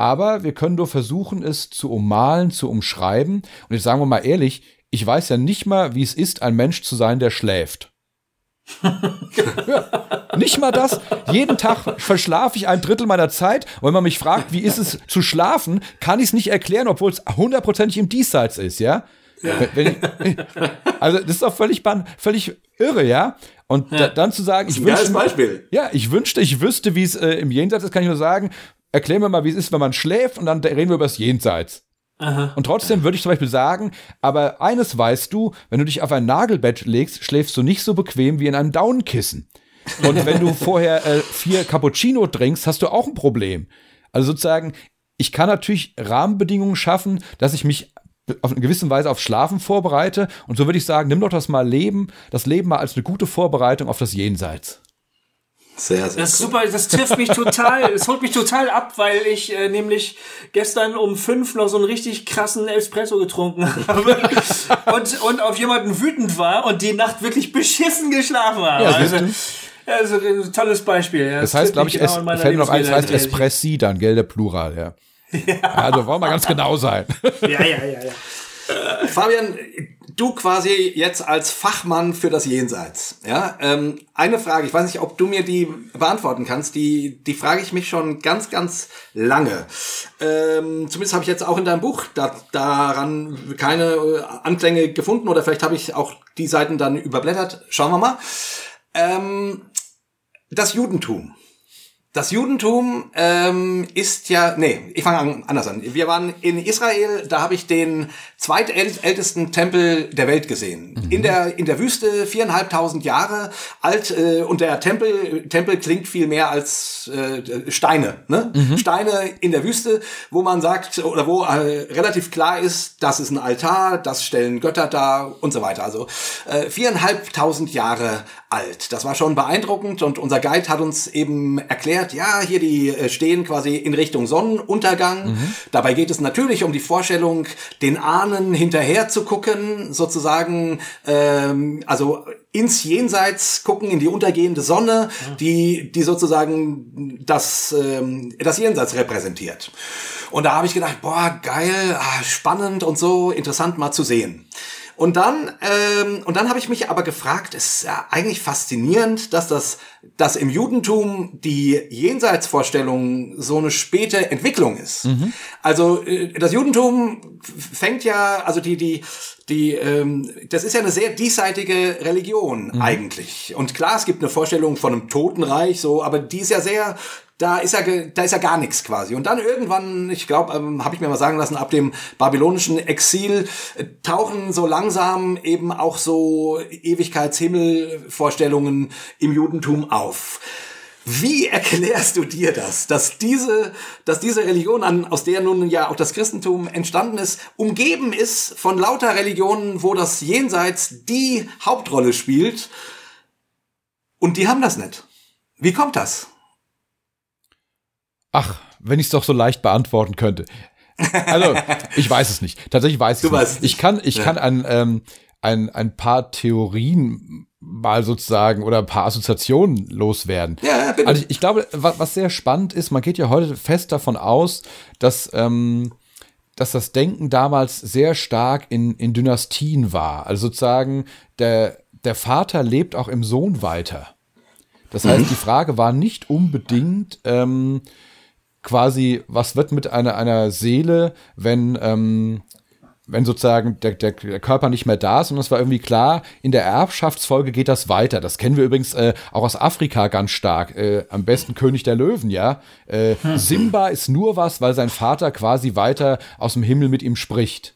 Aber wir können nur versuchen, es zu ummalen, zu umschreiben. Und jetzt sagen wir mal ehrlich, ich weiß ja nicht mal, wie es ist, ein Mensch zu sein, der schläft. (laughs) ja, nicht mal das. Jeden Tag verschlafe ich ein Drittel meiner Zeit. Und wenn man mich fragt, wie ist es zu schlafen, kann ich es nicht erklären, obwohl es hundertprozentig im Diesseits ist, ja? ja. Ich, also das ist doch völlig, völlig irre, ja? Und ja. Da, dann zu sagen, ich wünschte, ja, ich wünschte, ich wüsste, wie es äh, im Jenseits ist, kann ich nur sagen, erklär mir mal, wie es ist, wenn man schläft und dann reden wir über das Jenseits. Aha. Und trotzdem würde ich zum Beispiel sagen, aber eines weißt du, wenn du dich auf ein Nagelbett legst, schläfst du nicht so bequem wie in einem Daunenkissen. Und wenn du (laughs) vorher äh, vier Cappuccino trinkst, hast du auch ein Problem. Also sozusagen, ich kann natürlich Rahmenbedingungen schaffen, dass ich mich auf eine gewisse Weise auf Schlafen vorbereite. Und so würde ich sagen, nimm doch das mal Leben, das Leben mal als eine gute Vorbereitung auf das Jenseits. Sehr, sehr das ist super, das trifft mich total, es holt mich total ab, weil ich äh, nämlich gestern um fünf noch so einen richtig krassen Espresso getrunken (laughs) habe und, und auf jemanden wütend war und die Nacht wirklich beschissen geschlafen habe. Ja, also, also ein tolles Beispiel. Ja. Das, das heißt, glaube ich, genau es fällt noch eins, heißt Espressi dann, gell, der Plural, ja. ja. Also wollen wir ganz genau sein. ja, ja, ja, ja. Fabian, du quasi jetzt als Fachmann für das Jenseits. Ja, ähm, eine Frage, ich weiß nicht, ob du mir die beantworten kannst, die, die frage ich mich schon ganz, ganz lange. Ähm, zumindest habe ich jetzt auch in deinem Buch da, daran keine Anklänge gefunden oder vielleicht habe ich auch die Seiten dann überblättert. Schauen wir mal. Ähm, das Judentum. Das Judentum ähm, ist ja, nee, ich fange an, anders an. Wir waren in Israel, da habe ich den zweitältesten Tempel der Welt gesehen. Mhm. In der in der Wüste viereinhalbtausend Jahre alt äh, und der Tempel Tempel klingt viel mehr als äh, Steine, ne? Mhm. Steine in der Wüste, wo man sagt oder wo äh, relativ klar ist, das ist ein Altar, das stellen Götter dar und so weiter. Also äh, viereinhalbtausend Jahre alt. Das war schon beeindruckend und unser Guide hat uns eben erklärt, ja, hier die äh, stehen quasi in Richtung Sonnenuntergang. Mhm. Dabei geht es natürlich um die Vorstellung, den Ahnen hinterher zu gucken, sozusagen, ähm, also ins Jenseits gucken, in die untergehende Sonne, mhm. die, die sozusagen das, ähm, das Jenseits repräsentiert. Und da habe ich gedacht, boah, geil, ah, spannend und so, interessant mal zu sehen. Und dann, ähm, und dann habe ich mich aber gefragt, es ist ja eigentlich faszinierend, dass das, dass im Judentum die Jenseitsvorstellung so eine späte Entwicklung ist. Mhm. Also äh, das Judentum fängt ja, also die, die, die, ähm, das ist ja eine sehr diesseitige Religion mhm. eigentlich. Und klar, es gibt eine Vorstellung von einem Totenreich, so, aber die ist ja sehr da ist ja, da ist ja gar nichts quasi. Und dann irgendwann, ich glaube, ähm, habe ich mir mal sagen lassen, ab dem babylonischen Exil äh, tauchen so langsam eben auch so Ewigkeitshimmelvorstellungen im Judentum auf. Wie erklärst du dir das, dass diese, dass diese Religion, an, aus der nun ja auch das Christentum entstanden ist, umgeben ist von lauter Religionen, wo das Jenseits die Hauptrolle spielt? Und die haben das nicht. Wie kommt das? Ach, wenn ich es doch so leicht beantworten könnte. Also, ich weiß es nicht. Tatsächlich weiß ich es nicht. Ich kann, ich ja. kann ein, ähm, ein, ein paar Theorien mal sozusagen oder ein paar Assoziationen loswerden. Ja, bitte. Also ich, ich glaube, was, was, sehr spannend ist, man geht ja heute fest davon aus, dass, ähm, dass das Denken damals sehr stark in, in Dynastien war. Also sozusagen, der, der Vater lebt auch im Sohn weiter. Das heißt, mhm. die Frage war nicht unbedingt, ähm, quasi, was wird mit einer, einer Seele, wenn, ähm, wenn sozusagen der, der, Körper nicht mehr da ist. Und es war irgendwie klar, in der Erbschaftsfolge geht das weiter. Das kennen wir übrigens äh, auch aus Afrika ganz stark. Äh, am besten König der Löwen, ja. Äh, hm. Simba ist nur was, weil sein Vater quasi weiter aus dem Himmel mit ihm spricht.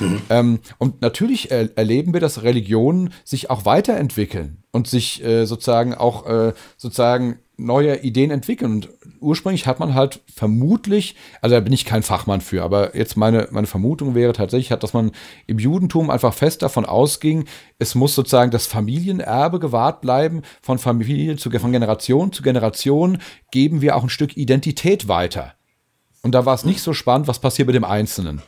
Mhm. Ähm, und natürlich er erleben wir, dass Religionen sich auch weiterentwickeln und sich äh, sozusagen auch äh, sozusagen neue Ideen entwickeln. Und ursprünglich hat man halt vermutlich, also da bin ich kein Fachmann für, aber jetzt meine, meine Vermutung wäre tatsächlich, dass man im Judentum einfach fest davon ausging, es muss sozusagen das Familienerbe gewahrt bleiben, von Familie zu, von Generation zu Generation geben wir auch ein Stück Identität weiter. Und da war es nicht so spannend, was passiert mit dem Einzelnen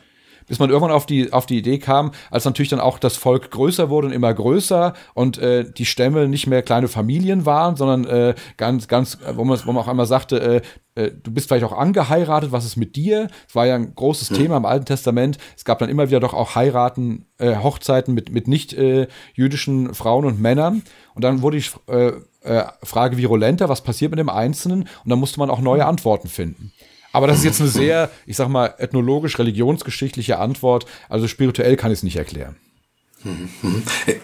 bis man irgendwann auf die, auf die Idee kam, als natürlich dann auch das Volk größer wurde und immer größer und äh, die Stämme nicht mehr kleine Familien waren, sondern äh, ganz, ganz, wo man, wo man auch einmal sagte, äh, äh, du bist vielleicht auch angeheiratet, was ist mit dir? Das war ja ein großes mhm. Thema im Alten Testament. Es gab dann immer wieder doch auch Heiraten, äh, Hochzeiten mit, mit nicht äh, jüdischen Frauen und Männern. Und dann wurde die äh, äh, Frage virulenter, was passiert mit dem Einzelnen? Und dann musste man auch neue Antworten finden. Aber das ist jetzt eine sehr, ich sag mal, ethnologisch-religionsgeschichtliche Antwort. Also spirituell kann ich es nicht erklären.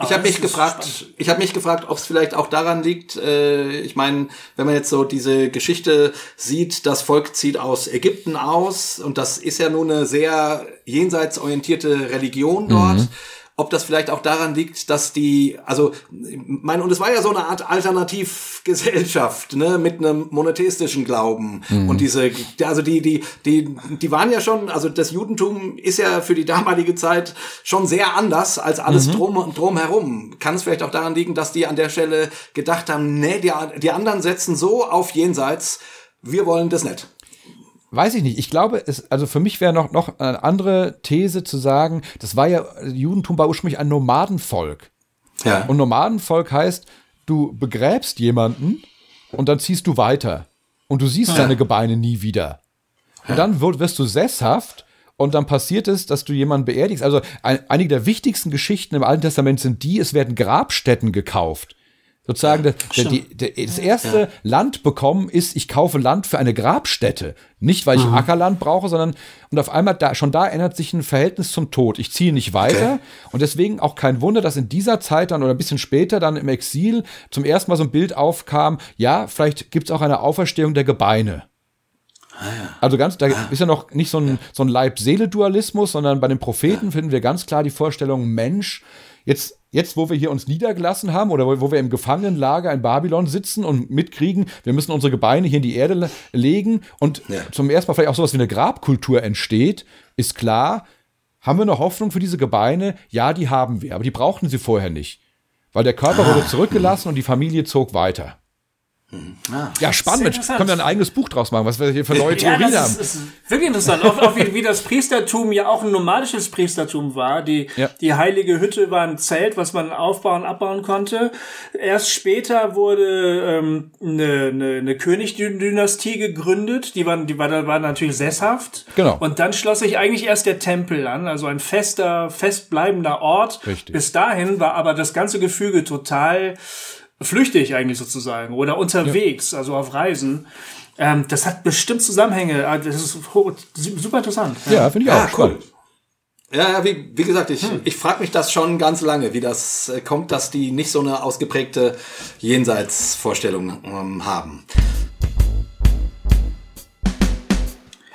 Ich habe mich gefragt, ich habe mich gefragt, ob es vielleicht auch daran liegt. Äh, ich meine, wenn man jetzt so diese Geschichte sieht, das Volk zieht aus Ägypten aus und das ist ja nun eine sehr jenseitsorientierte Religion dort. Mhm ob das vielleicht auch daran liegt, dass die, also, mein, und es war ja so eine Art Alternativgesellschaft, ne, mit einem monotheistischen Glauben. Mhm. Und diese, also die, die, die, die waren ja schon, also das Judentum ist ja für die damalige Zeit schon sehr anders als alles mhm. drum, drumherum. Kann es vielleicht auch daran liegen, dass die an der Stelle gedacht haben, nee, die, die anderen setzen so auf Jenseits, wir wollen das nicht. Weiß ich nicht. Ich glaube, es, also für mich wäre noch, noch eine andere These zu sagen, das war ja, Judentum war ursprünglich ein Nomadenvolk. Ja. Und Nomadenvolk heißt, du begräbst jemanden und dann ziehst du weiter. Und du siehst ja. deine Gebeine nie wieder. Und dann wirst du sesshaft und dann passiert es, dass du jemanden beerdigst. Also ein, einige der wichtigsten Geschichten im Alten Testament sind die, es werden Grabstätten gekauft. Sozusagen, ja, der, die, der, das erste ja. Land bekommen ist, ich kaufe Land für eine Grabstätte. Nicht, weil ich mhm. Ackerland brauche, sondern, und auf einmal, da, schon da ändert sich ein Verhältnis zum Tod. Ich ziehe nicht weiter. Okay. Und deswegen auch kein Wunder, dass in dieser Zeit dann oder ein bisschen später dann im Exil zum ersten Mal so ein Bild aufkam, ja, vielleicht gibt es auch eine Auferstehung der Gebeine. Ah, ja. Also ganz, da ah. ist ja noch nicht so ein, so ein Leib-Seele-Dualismus, sondern bei den Propheten ja. finden wir ganz klar die Vorstellung, Mensch, jetzt jetzt, wo wir hier uns niedergelassen haben oder wo, wir im Gefangenenlager in Babylon sitzen und mitkriegen, wir müssen unsere Gebeine hier in die Erde legen und ja. zum ersten Mal vielleicht auch sowas wie eine Grabkultur entsteht, ist klar, haben wir noch Hoffnung für diese Gebeine? Ja, die haben wir, aber die brauchten sie vorher nicht. Weil der Körper ah. wurde zurückgelassen und die Familie zog weiter. Ah, ja, spannend. Können wir ein eigenes Buch draus machen, was wir hier für neue Theorien ja, haben. Ist, ist wirklich interessant. auch, auch wie, wie, das Priestertum ja auch ein nomadisches Priestertum war. Die, ja. die heilige Hütte war ein Zelt, was man aufbauen, abbauen konnte. Erst später wurde ähm, eine, eine, eine Königdynastie gegründet. Die waren, die war, war natürlich sesshaft. Genau. Und dann schloss sich eigentlich erst der Tempel an, also ein fester, festbleibender Ort. Richtig. Bis dahin war aber das ganze Gefüge total flüchtig eigentlich sozusagen oder unterwegs, ja. also auf Reisen. Ähm, das hat bestimmt Zusammenhänge. Ah, das ist super interessant. Ja, ja finde ich auch. Ah, cool. Ja, ja, wie, wie gesagt, ich, hm. ich frage mich das schon ganz lange, wie das äh, kommt, dass die nicht so eine ausgeprägte Jenseitsvorstellung ähm, haben.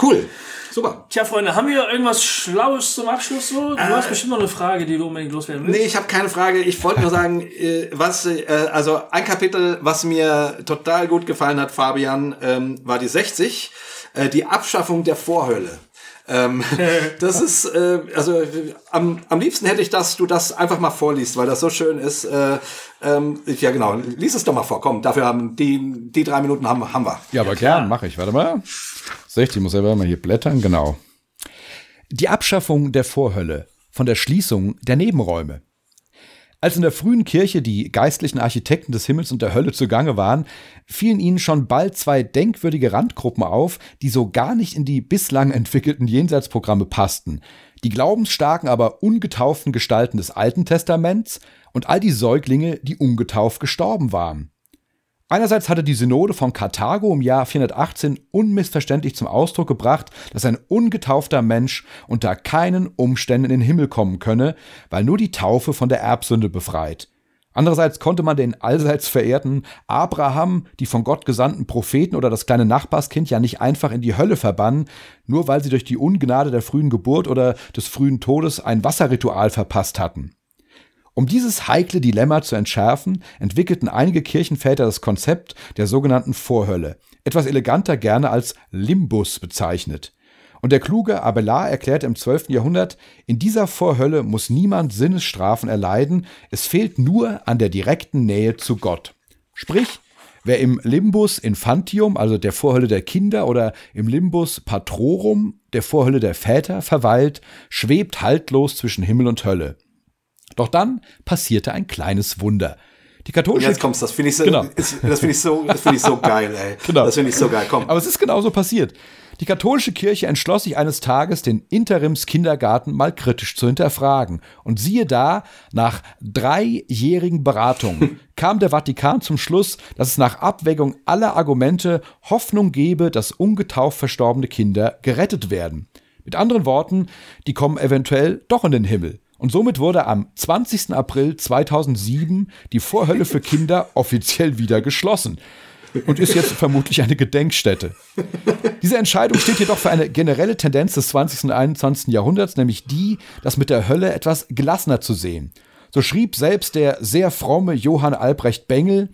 Cool. Super. Tja, Freunde, haben wir irgendwas Schlaues zum Abschluss so? Du äh, hast bestimmt noch eine Frage, die du unbedingt loswerden willst. Nee, ich habe keine Frage. Ich wollte nur sagen, (laughs) äh, was, äh, also ein Kapitel, was mir total gut gefallen hat, Fabian, ähm, war die 60, äh, die Abschaffung der Vorhölle. Ähm, (laughs) das ist, äh, also am, am liebsten hätte ich, dass du das einfach mal vorliest, weil das so schön ist. Äh, ähm, ja, genau. Lies es doch mal vor. Komm, dafür haben die, die drei Minuten haben, haben wir. Ja, aber gern, mache ich. Warte mal. 60, muss selber mal hier blättern, genau. Die Abschaffung der Vorhölle von der Schließung der Nebenräume. Als in der frühen Kirche die geistlichen Architekten des Himmels und der Hölle zugange waren, fielen ihnen schon bald zwei denkwürdige Randgruppen auf, die so gar nicht in die bislang entwickelten Jenseitsprogramme passten. Die glaubensstarken, aber ungetauften Gestalten des Alten Testaments und all die Säuglinge, die ungetauft gestorben waren. Einerseits hatte die Synode von Karthago im Jahr 418 unmissverständlich zum Ausdruck gebracht, dass ein ungetaufter Mensch unter keinen Umständen in den Himmel kommen könne, weil nur die Taufe von der Erbsünde befreit. Andererseits konnte man den allseits verehrten Abraham, die von Gott gesandten Propheten oder das kleine Nachbarskind ja nicht einfach in die Hölle verbannen, nur weil sie durch die Ungnade der frühen Geburt oder des frühen Todes ein Wasserritual verpasst hatten. Um dieses heikle Dilemma zu entschärfen, entwickelten einige Kirchenväter das Konzept der sogenannten Vorhölle, etwas eleganter gerne als Limbus bezeichnet. Und der kluge Abelard erklärte im 12. Jahrhundert, in dieser Vorhölle muss niemand Sinnesstrafen erleiden, es fehlt nur an der direkten Nähe zu Gott. Sprich, wer im Limbus Infantium, also der Vorhölle der Kinder, oder im Limbus Patrorum, der Vorhölle der Väter, verweilt, schwebt haltlos zwischen Himmel und Hölle. Doch dann passierte ein kleines Wunder. Die katholische Und jetzt kommst, das finde ich so, Genau. ist, das finde ich so, das finde ich so geil, ey. Genau. Das finde ich so geil. Komm. Aber es ist genauso passiert. Die katholische Kirche entschloss sich eines Tages, den Interimskindergarten mal kritisch zu hinterfragen. Und siehe da, nach dreijährigen Beratungen (laughs) kam der Vatikan zum Schluss, dass es nach Abwägung aller Argumente Hoffnung gebe, dass ungetauft verstorbene Kinder gerettet werden. Mit anderen Worten, die kommen eventuell doch in den Himmel. Und somit wurde am 20. April 2007 die Vorhölle für Kinder (laughs) offiziell wieder geschlossen und ist jetzt vermutlich eine Gedenkstätte. Diese Entscheidung steht jedoch für eine generelle Tendenz des 20. und 21. Jahrhunderts, nämlich die, das mit der Hölle etwas gelassener zu sehen. So schrieb selbst der sehr fromme Johann Albrecht Bengel,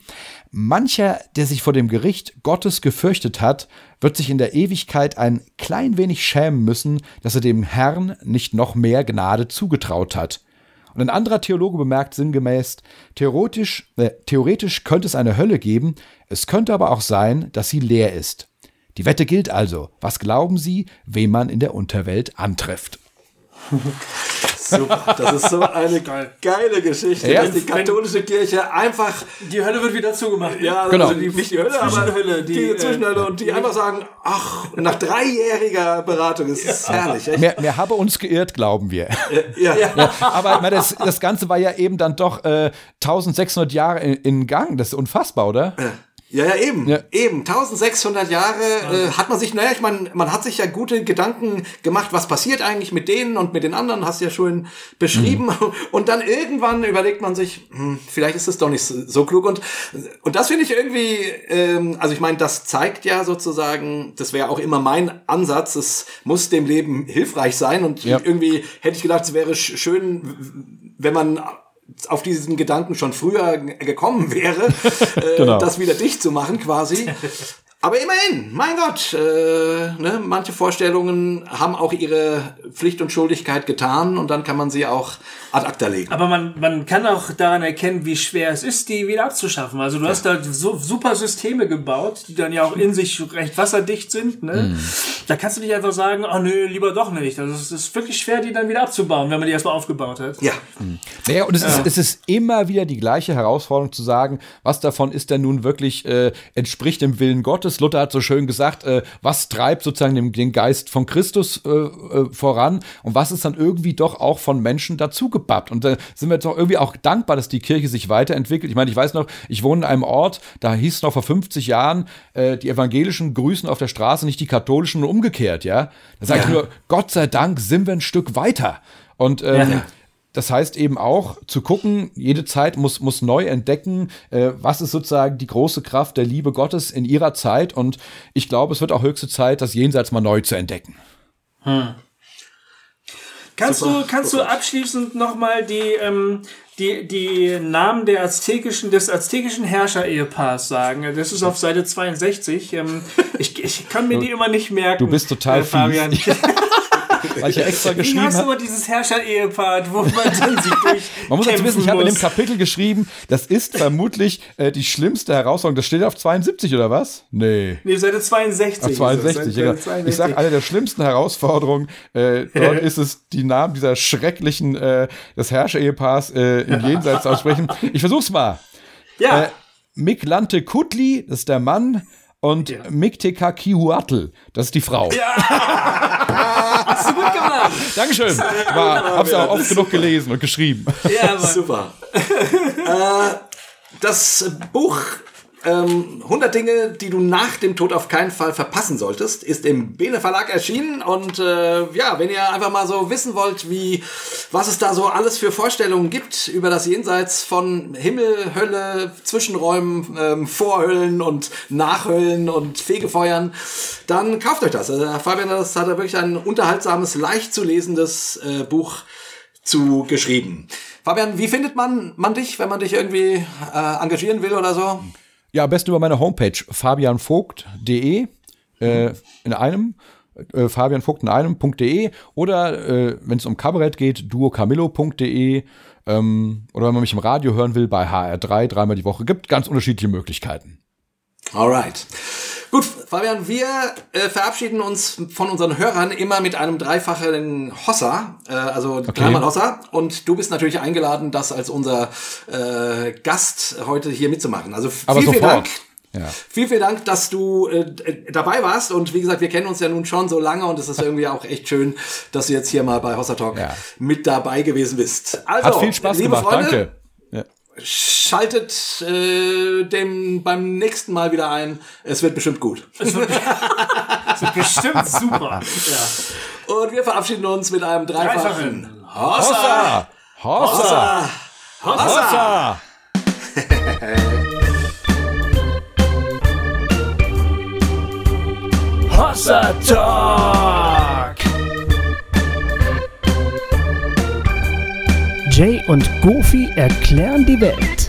mancher, der sich vor dem Gericht Gottes gefürchtet hat, wird sich in der Ewigkeit ein klein wenig schämen müssen, dass er dem Herrn nicht noch mehr Gnade zugetraut hat. Und ein anderer Theologe bemerkt sinngemäß, theoretisch, äh, theoretisch könnte es eine Hölle geben, es könnte aber auch sein, dass sie leer ist. Die Wette gilt also. Was glauben Sie, wen man in der Unterwelt antrifft? (laughs) Super. Das ist so eine geile Geschichte, Ja. dass die katholische Kirche einfach, Die Hölle wird wieder zugemacht. ja, Genau. also die, nicht die Hölle, aber Zwischenhölle, die, die, die äh, Zwischenhölle und die einfach sagen, ach, nach dreijähriger Beratung, ist herrlich. Echt? Mehr, mehr habe uns geirrt, glauben wir. Ja. Aber ich meine, das, das Ganze war ja eben dann doch äh, 1600 Jahre in, in Gang. Das ist unfassbar, oder? Ja, ja, eben. Ja. Eben. 1600 Jahre äh, hat man sich, naja, ich meine, man hat sich ja gute Gedanken gemacht, was passiert eigentlich mit denen und mit den anderen, hast du ja schon beschrieben. Mhm. (laughs) Und dann irgendwann überlegt man sich, hm, vielleicht ist es doch nicht so, so klug. Und, und das finde ich irgendwie, ähm, also ich meine, das zeigt ja sozusagen, das wäre auch immer mein Ansatz, es muss dem Leben hilfreich sein. Und Ja. irgendwie hätte ich gedacht, es wäre sch- schön, wenn man auf diesen Gedanken schon früher gekommen wäre, (laughs) äh, Genau. das wieder dicht zu machen quasi. (laughs) Aber immerhin, mein Gott, äh, ne, manche Vorstellungen haben auch ihre Pflicht und Schuldigkeit getan und dann kann man sie auch ad acta legen. Aber man, man kann auch daran erkennen, wie schwer es ist, die wieder abzuschaffen. Also du hast da so super Systeme gebaut, die dann ja auch in sich recht wasserdicht sind. Ne? Da kannst du nicht einfach sagen, oh nö, lieber doch nicht. Also es ist wirklich schwer, die dann wieder abzubauen, wenn man die erstmal aufgebaut hat. Ja, Naja, und es, ist, es ist immer wieder die gleiche Herausforderung zu sagen, was davon ist denn nun wirklich, äh, entspricht dem Willen Gottes. Luther hat so schön gesagt, äh, was treibt sozusagen den, den Geist von Christus äh, äh, voran und was ist dann irgendwie doch auch von Menschen dazu gebappt. Und da sind wir doch irgendwie auch dankbar, dass die Kirche sich weiterentwickelt. Ich meine, ich weiß noch, ich wohne in einem Ort, da hieß es noch vor 50 Jahren, äh, die Evangelischen grüßen auf der Straße, nicht die Katholischen und umgekehrt, ja. Da sage ich Ja. nur, Gott sei Dank sind wir ein Stück weiter. Und ähm, Ja. Das heißt eben auch zu gucken, jede Zeit muss, muss neu entdecken, äh, was ist sozusagen die große Kraft der Liebe Gottes in ihrer Zeit. Und ich glaube, es wird auch höchste Zeit, das Jenseits mal neu zu entdecken. Kannst Super, du, kannst du abschließend nochmal die, ähm, die, die Namen der aztekischen, des aztekischen Herrscher-Ehepaars sagen? Das ist auf Seite 62. Ähm, ich, ich kann mir die immer nicht merken. Du bist total äh, Fabian. (laughs) Weil ich ja extra Wie geschrieben habe. immer dieses Herrscher-Ehepaar, wo man dann sich (laughs) durch Man muss dazu wissen, ich habe in dem? Kapitel geschrieben, das ist vermutlich äh, die schlimmste Herausforderung. Das steht auf 72 oder was? Nee. Nee, Seite 62. Auf ist es. 62, Seite ja. Ich 62. sag, eine der schlimmsten Herausforderungen, äh, dort (laughs) ist es, die Namen dieser schrecklichen, äh, des Herrscher-Ehepaars äh, im Jenseits aussprechen. Ich versuch's mal. Ja, Äh, Miklante Kutli, das ist der Mann, und Ja. Mikteka Kihuatl, das ist die Frau. (laughs) hast du gut gemacht. Dankeschön. War, hab's ja auch oft genug gelesen und geschrieben. Ja, aber super. äh, das Buch ähm, 100 Dinge, die du nach dem Tod auf keinen Fall verpassen solltest, ist im Bene Verlag erschienen. Und äh, ja, wenn ihr einfach mal so wissen wollt, wie was es da so alles für Vorstellungen gibt über das Jenseits von Himmel, Hölle, Zwischenräumen, ähm, Vorhöllen und Nachhöllen und Fegefeuern, dann kauft euch das. Also, Fabian, das hat er wirklich ein unterhaltsames, leicht zu lesendes äh, Buch zu geschrieben. Fabian, wie findet man, man dich, wenn man dich irgendwie äh, engagieren will oder so? Ja, am besten über meine Homepage fabianvogt.de äh, in einem äh, fabianvogt in einem.de oder äh, wenn es um Kabarett geht, duocamillo.de ähm, oder wenn man mich im Radio hören will, bei HR3 dreimal die Woche. Gibt ganz unterschiedliche Möglichkeiten. Alright. Gut, Fabian, wir äh, verabschieden uns von unseren Hörern immer mit einem dreifachen Hossa, äh, also okay. dreimal Hossa. Und du bist natürlich eingeladen, das als unser äh, Gast heute hier mitzumachen. Also Aber vielen, vielen Dank. Ja. Vielen, vielen Dank, dass du äh, dabei warst. Und wie gesagt, wir kennen uns ja nun schon so lange und es ist irgendwie auch echt schön, dass du jetzt hier mal bei Hossa Talk ja. mit dabei gewesen bist. Also, Hat viel Spaß gemacht, Freunde, danke. Schaltet äh, dem beim nächsten Mal wieder ein. Es wird bestimmt gut. Es wird, (laughs) es wird bestimmt super. Ja. Und wir verabschieden uns mit einem dreifachen Hossa! Hossa! Hossa! Hossa! Hossa Talk! Jay und Goofy erklären die Welt.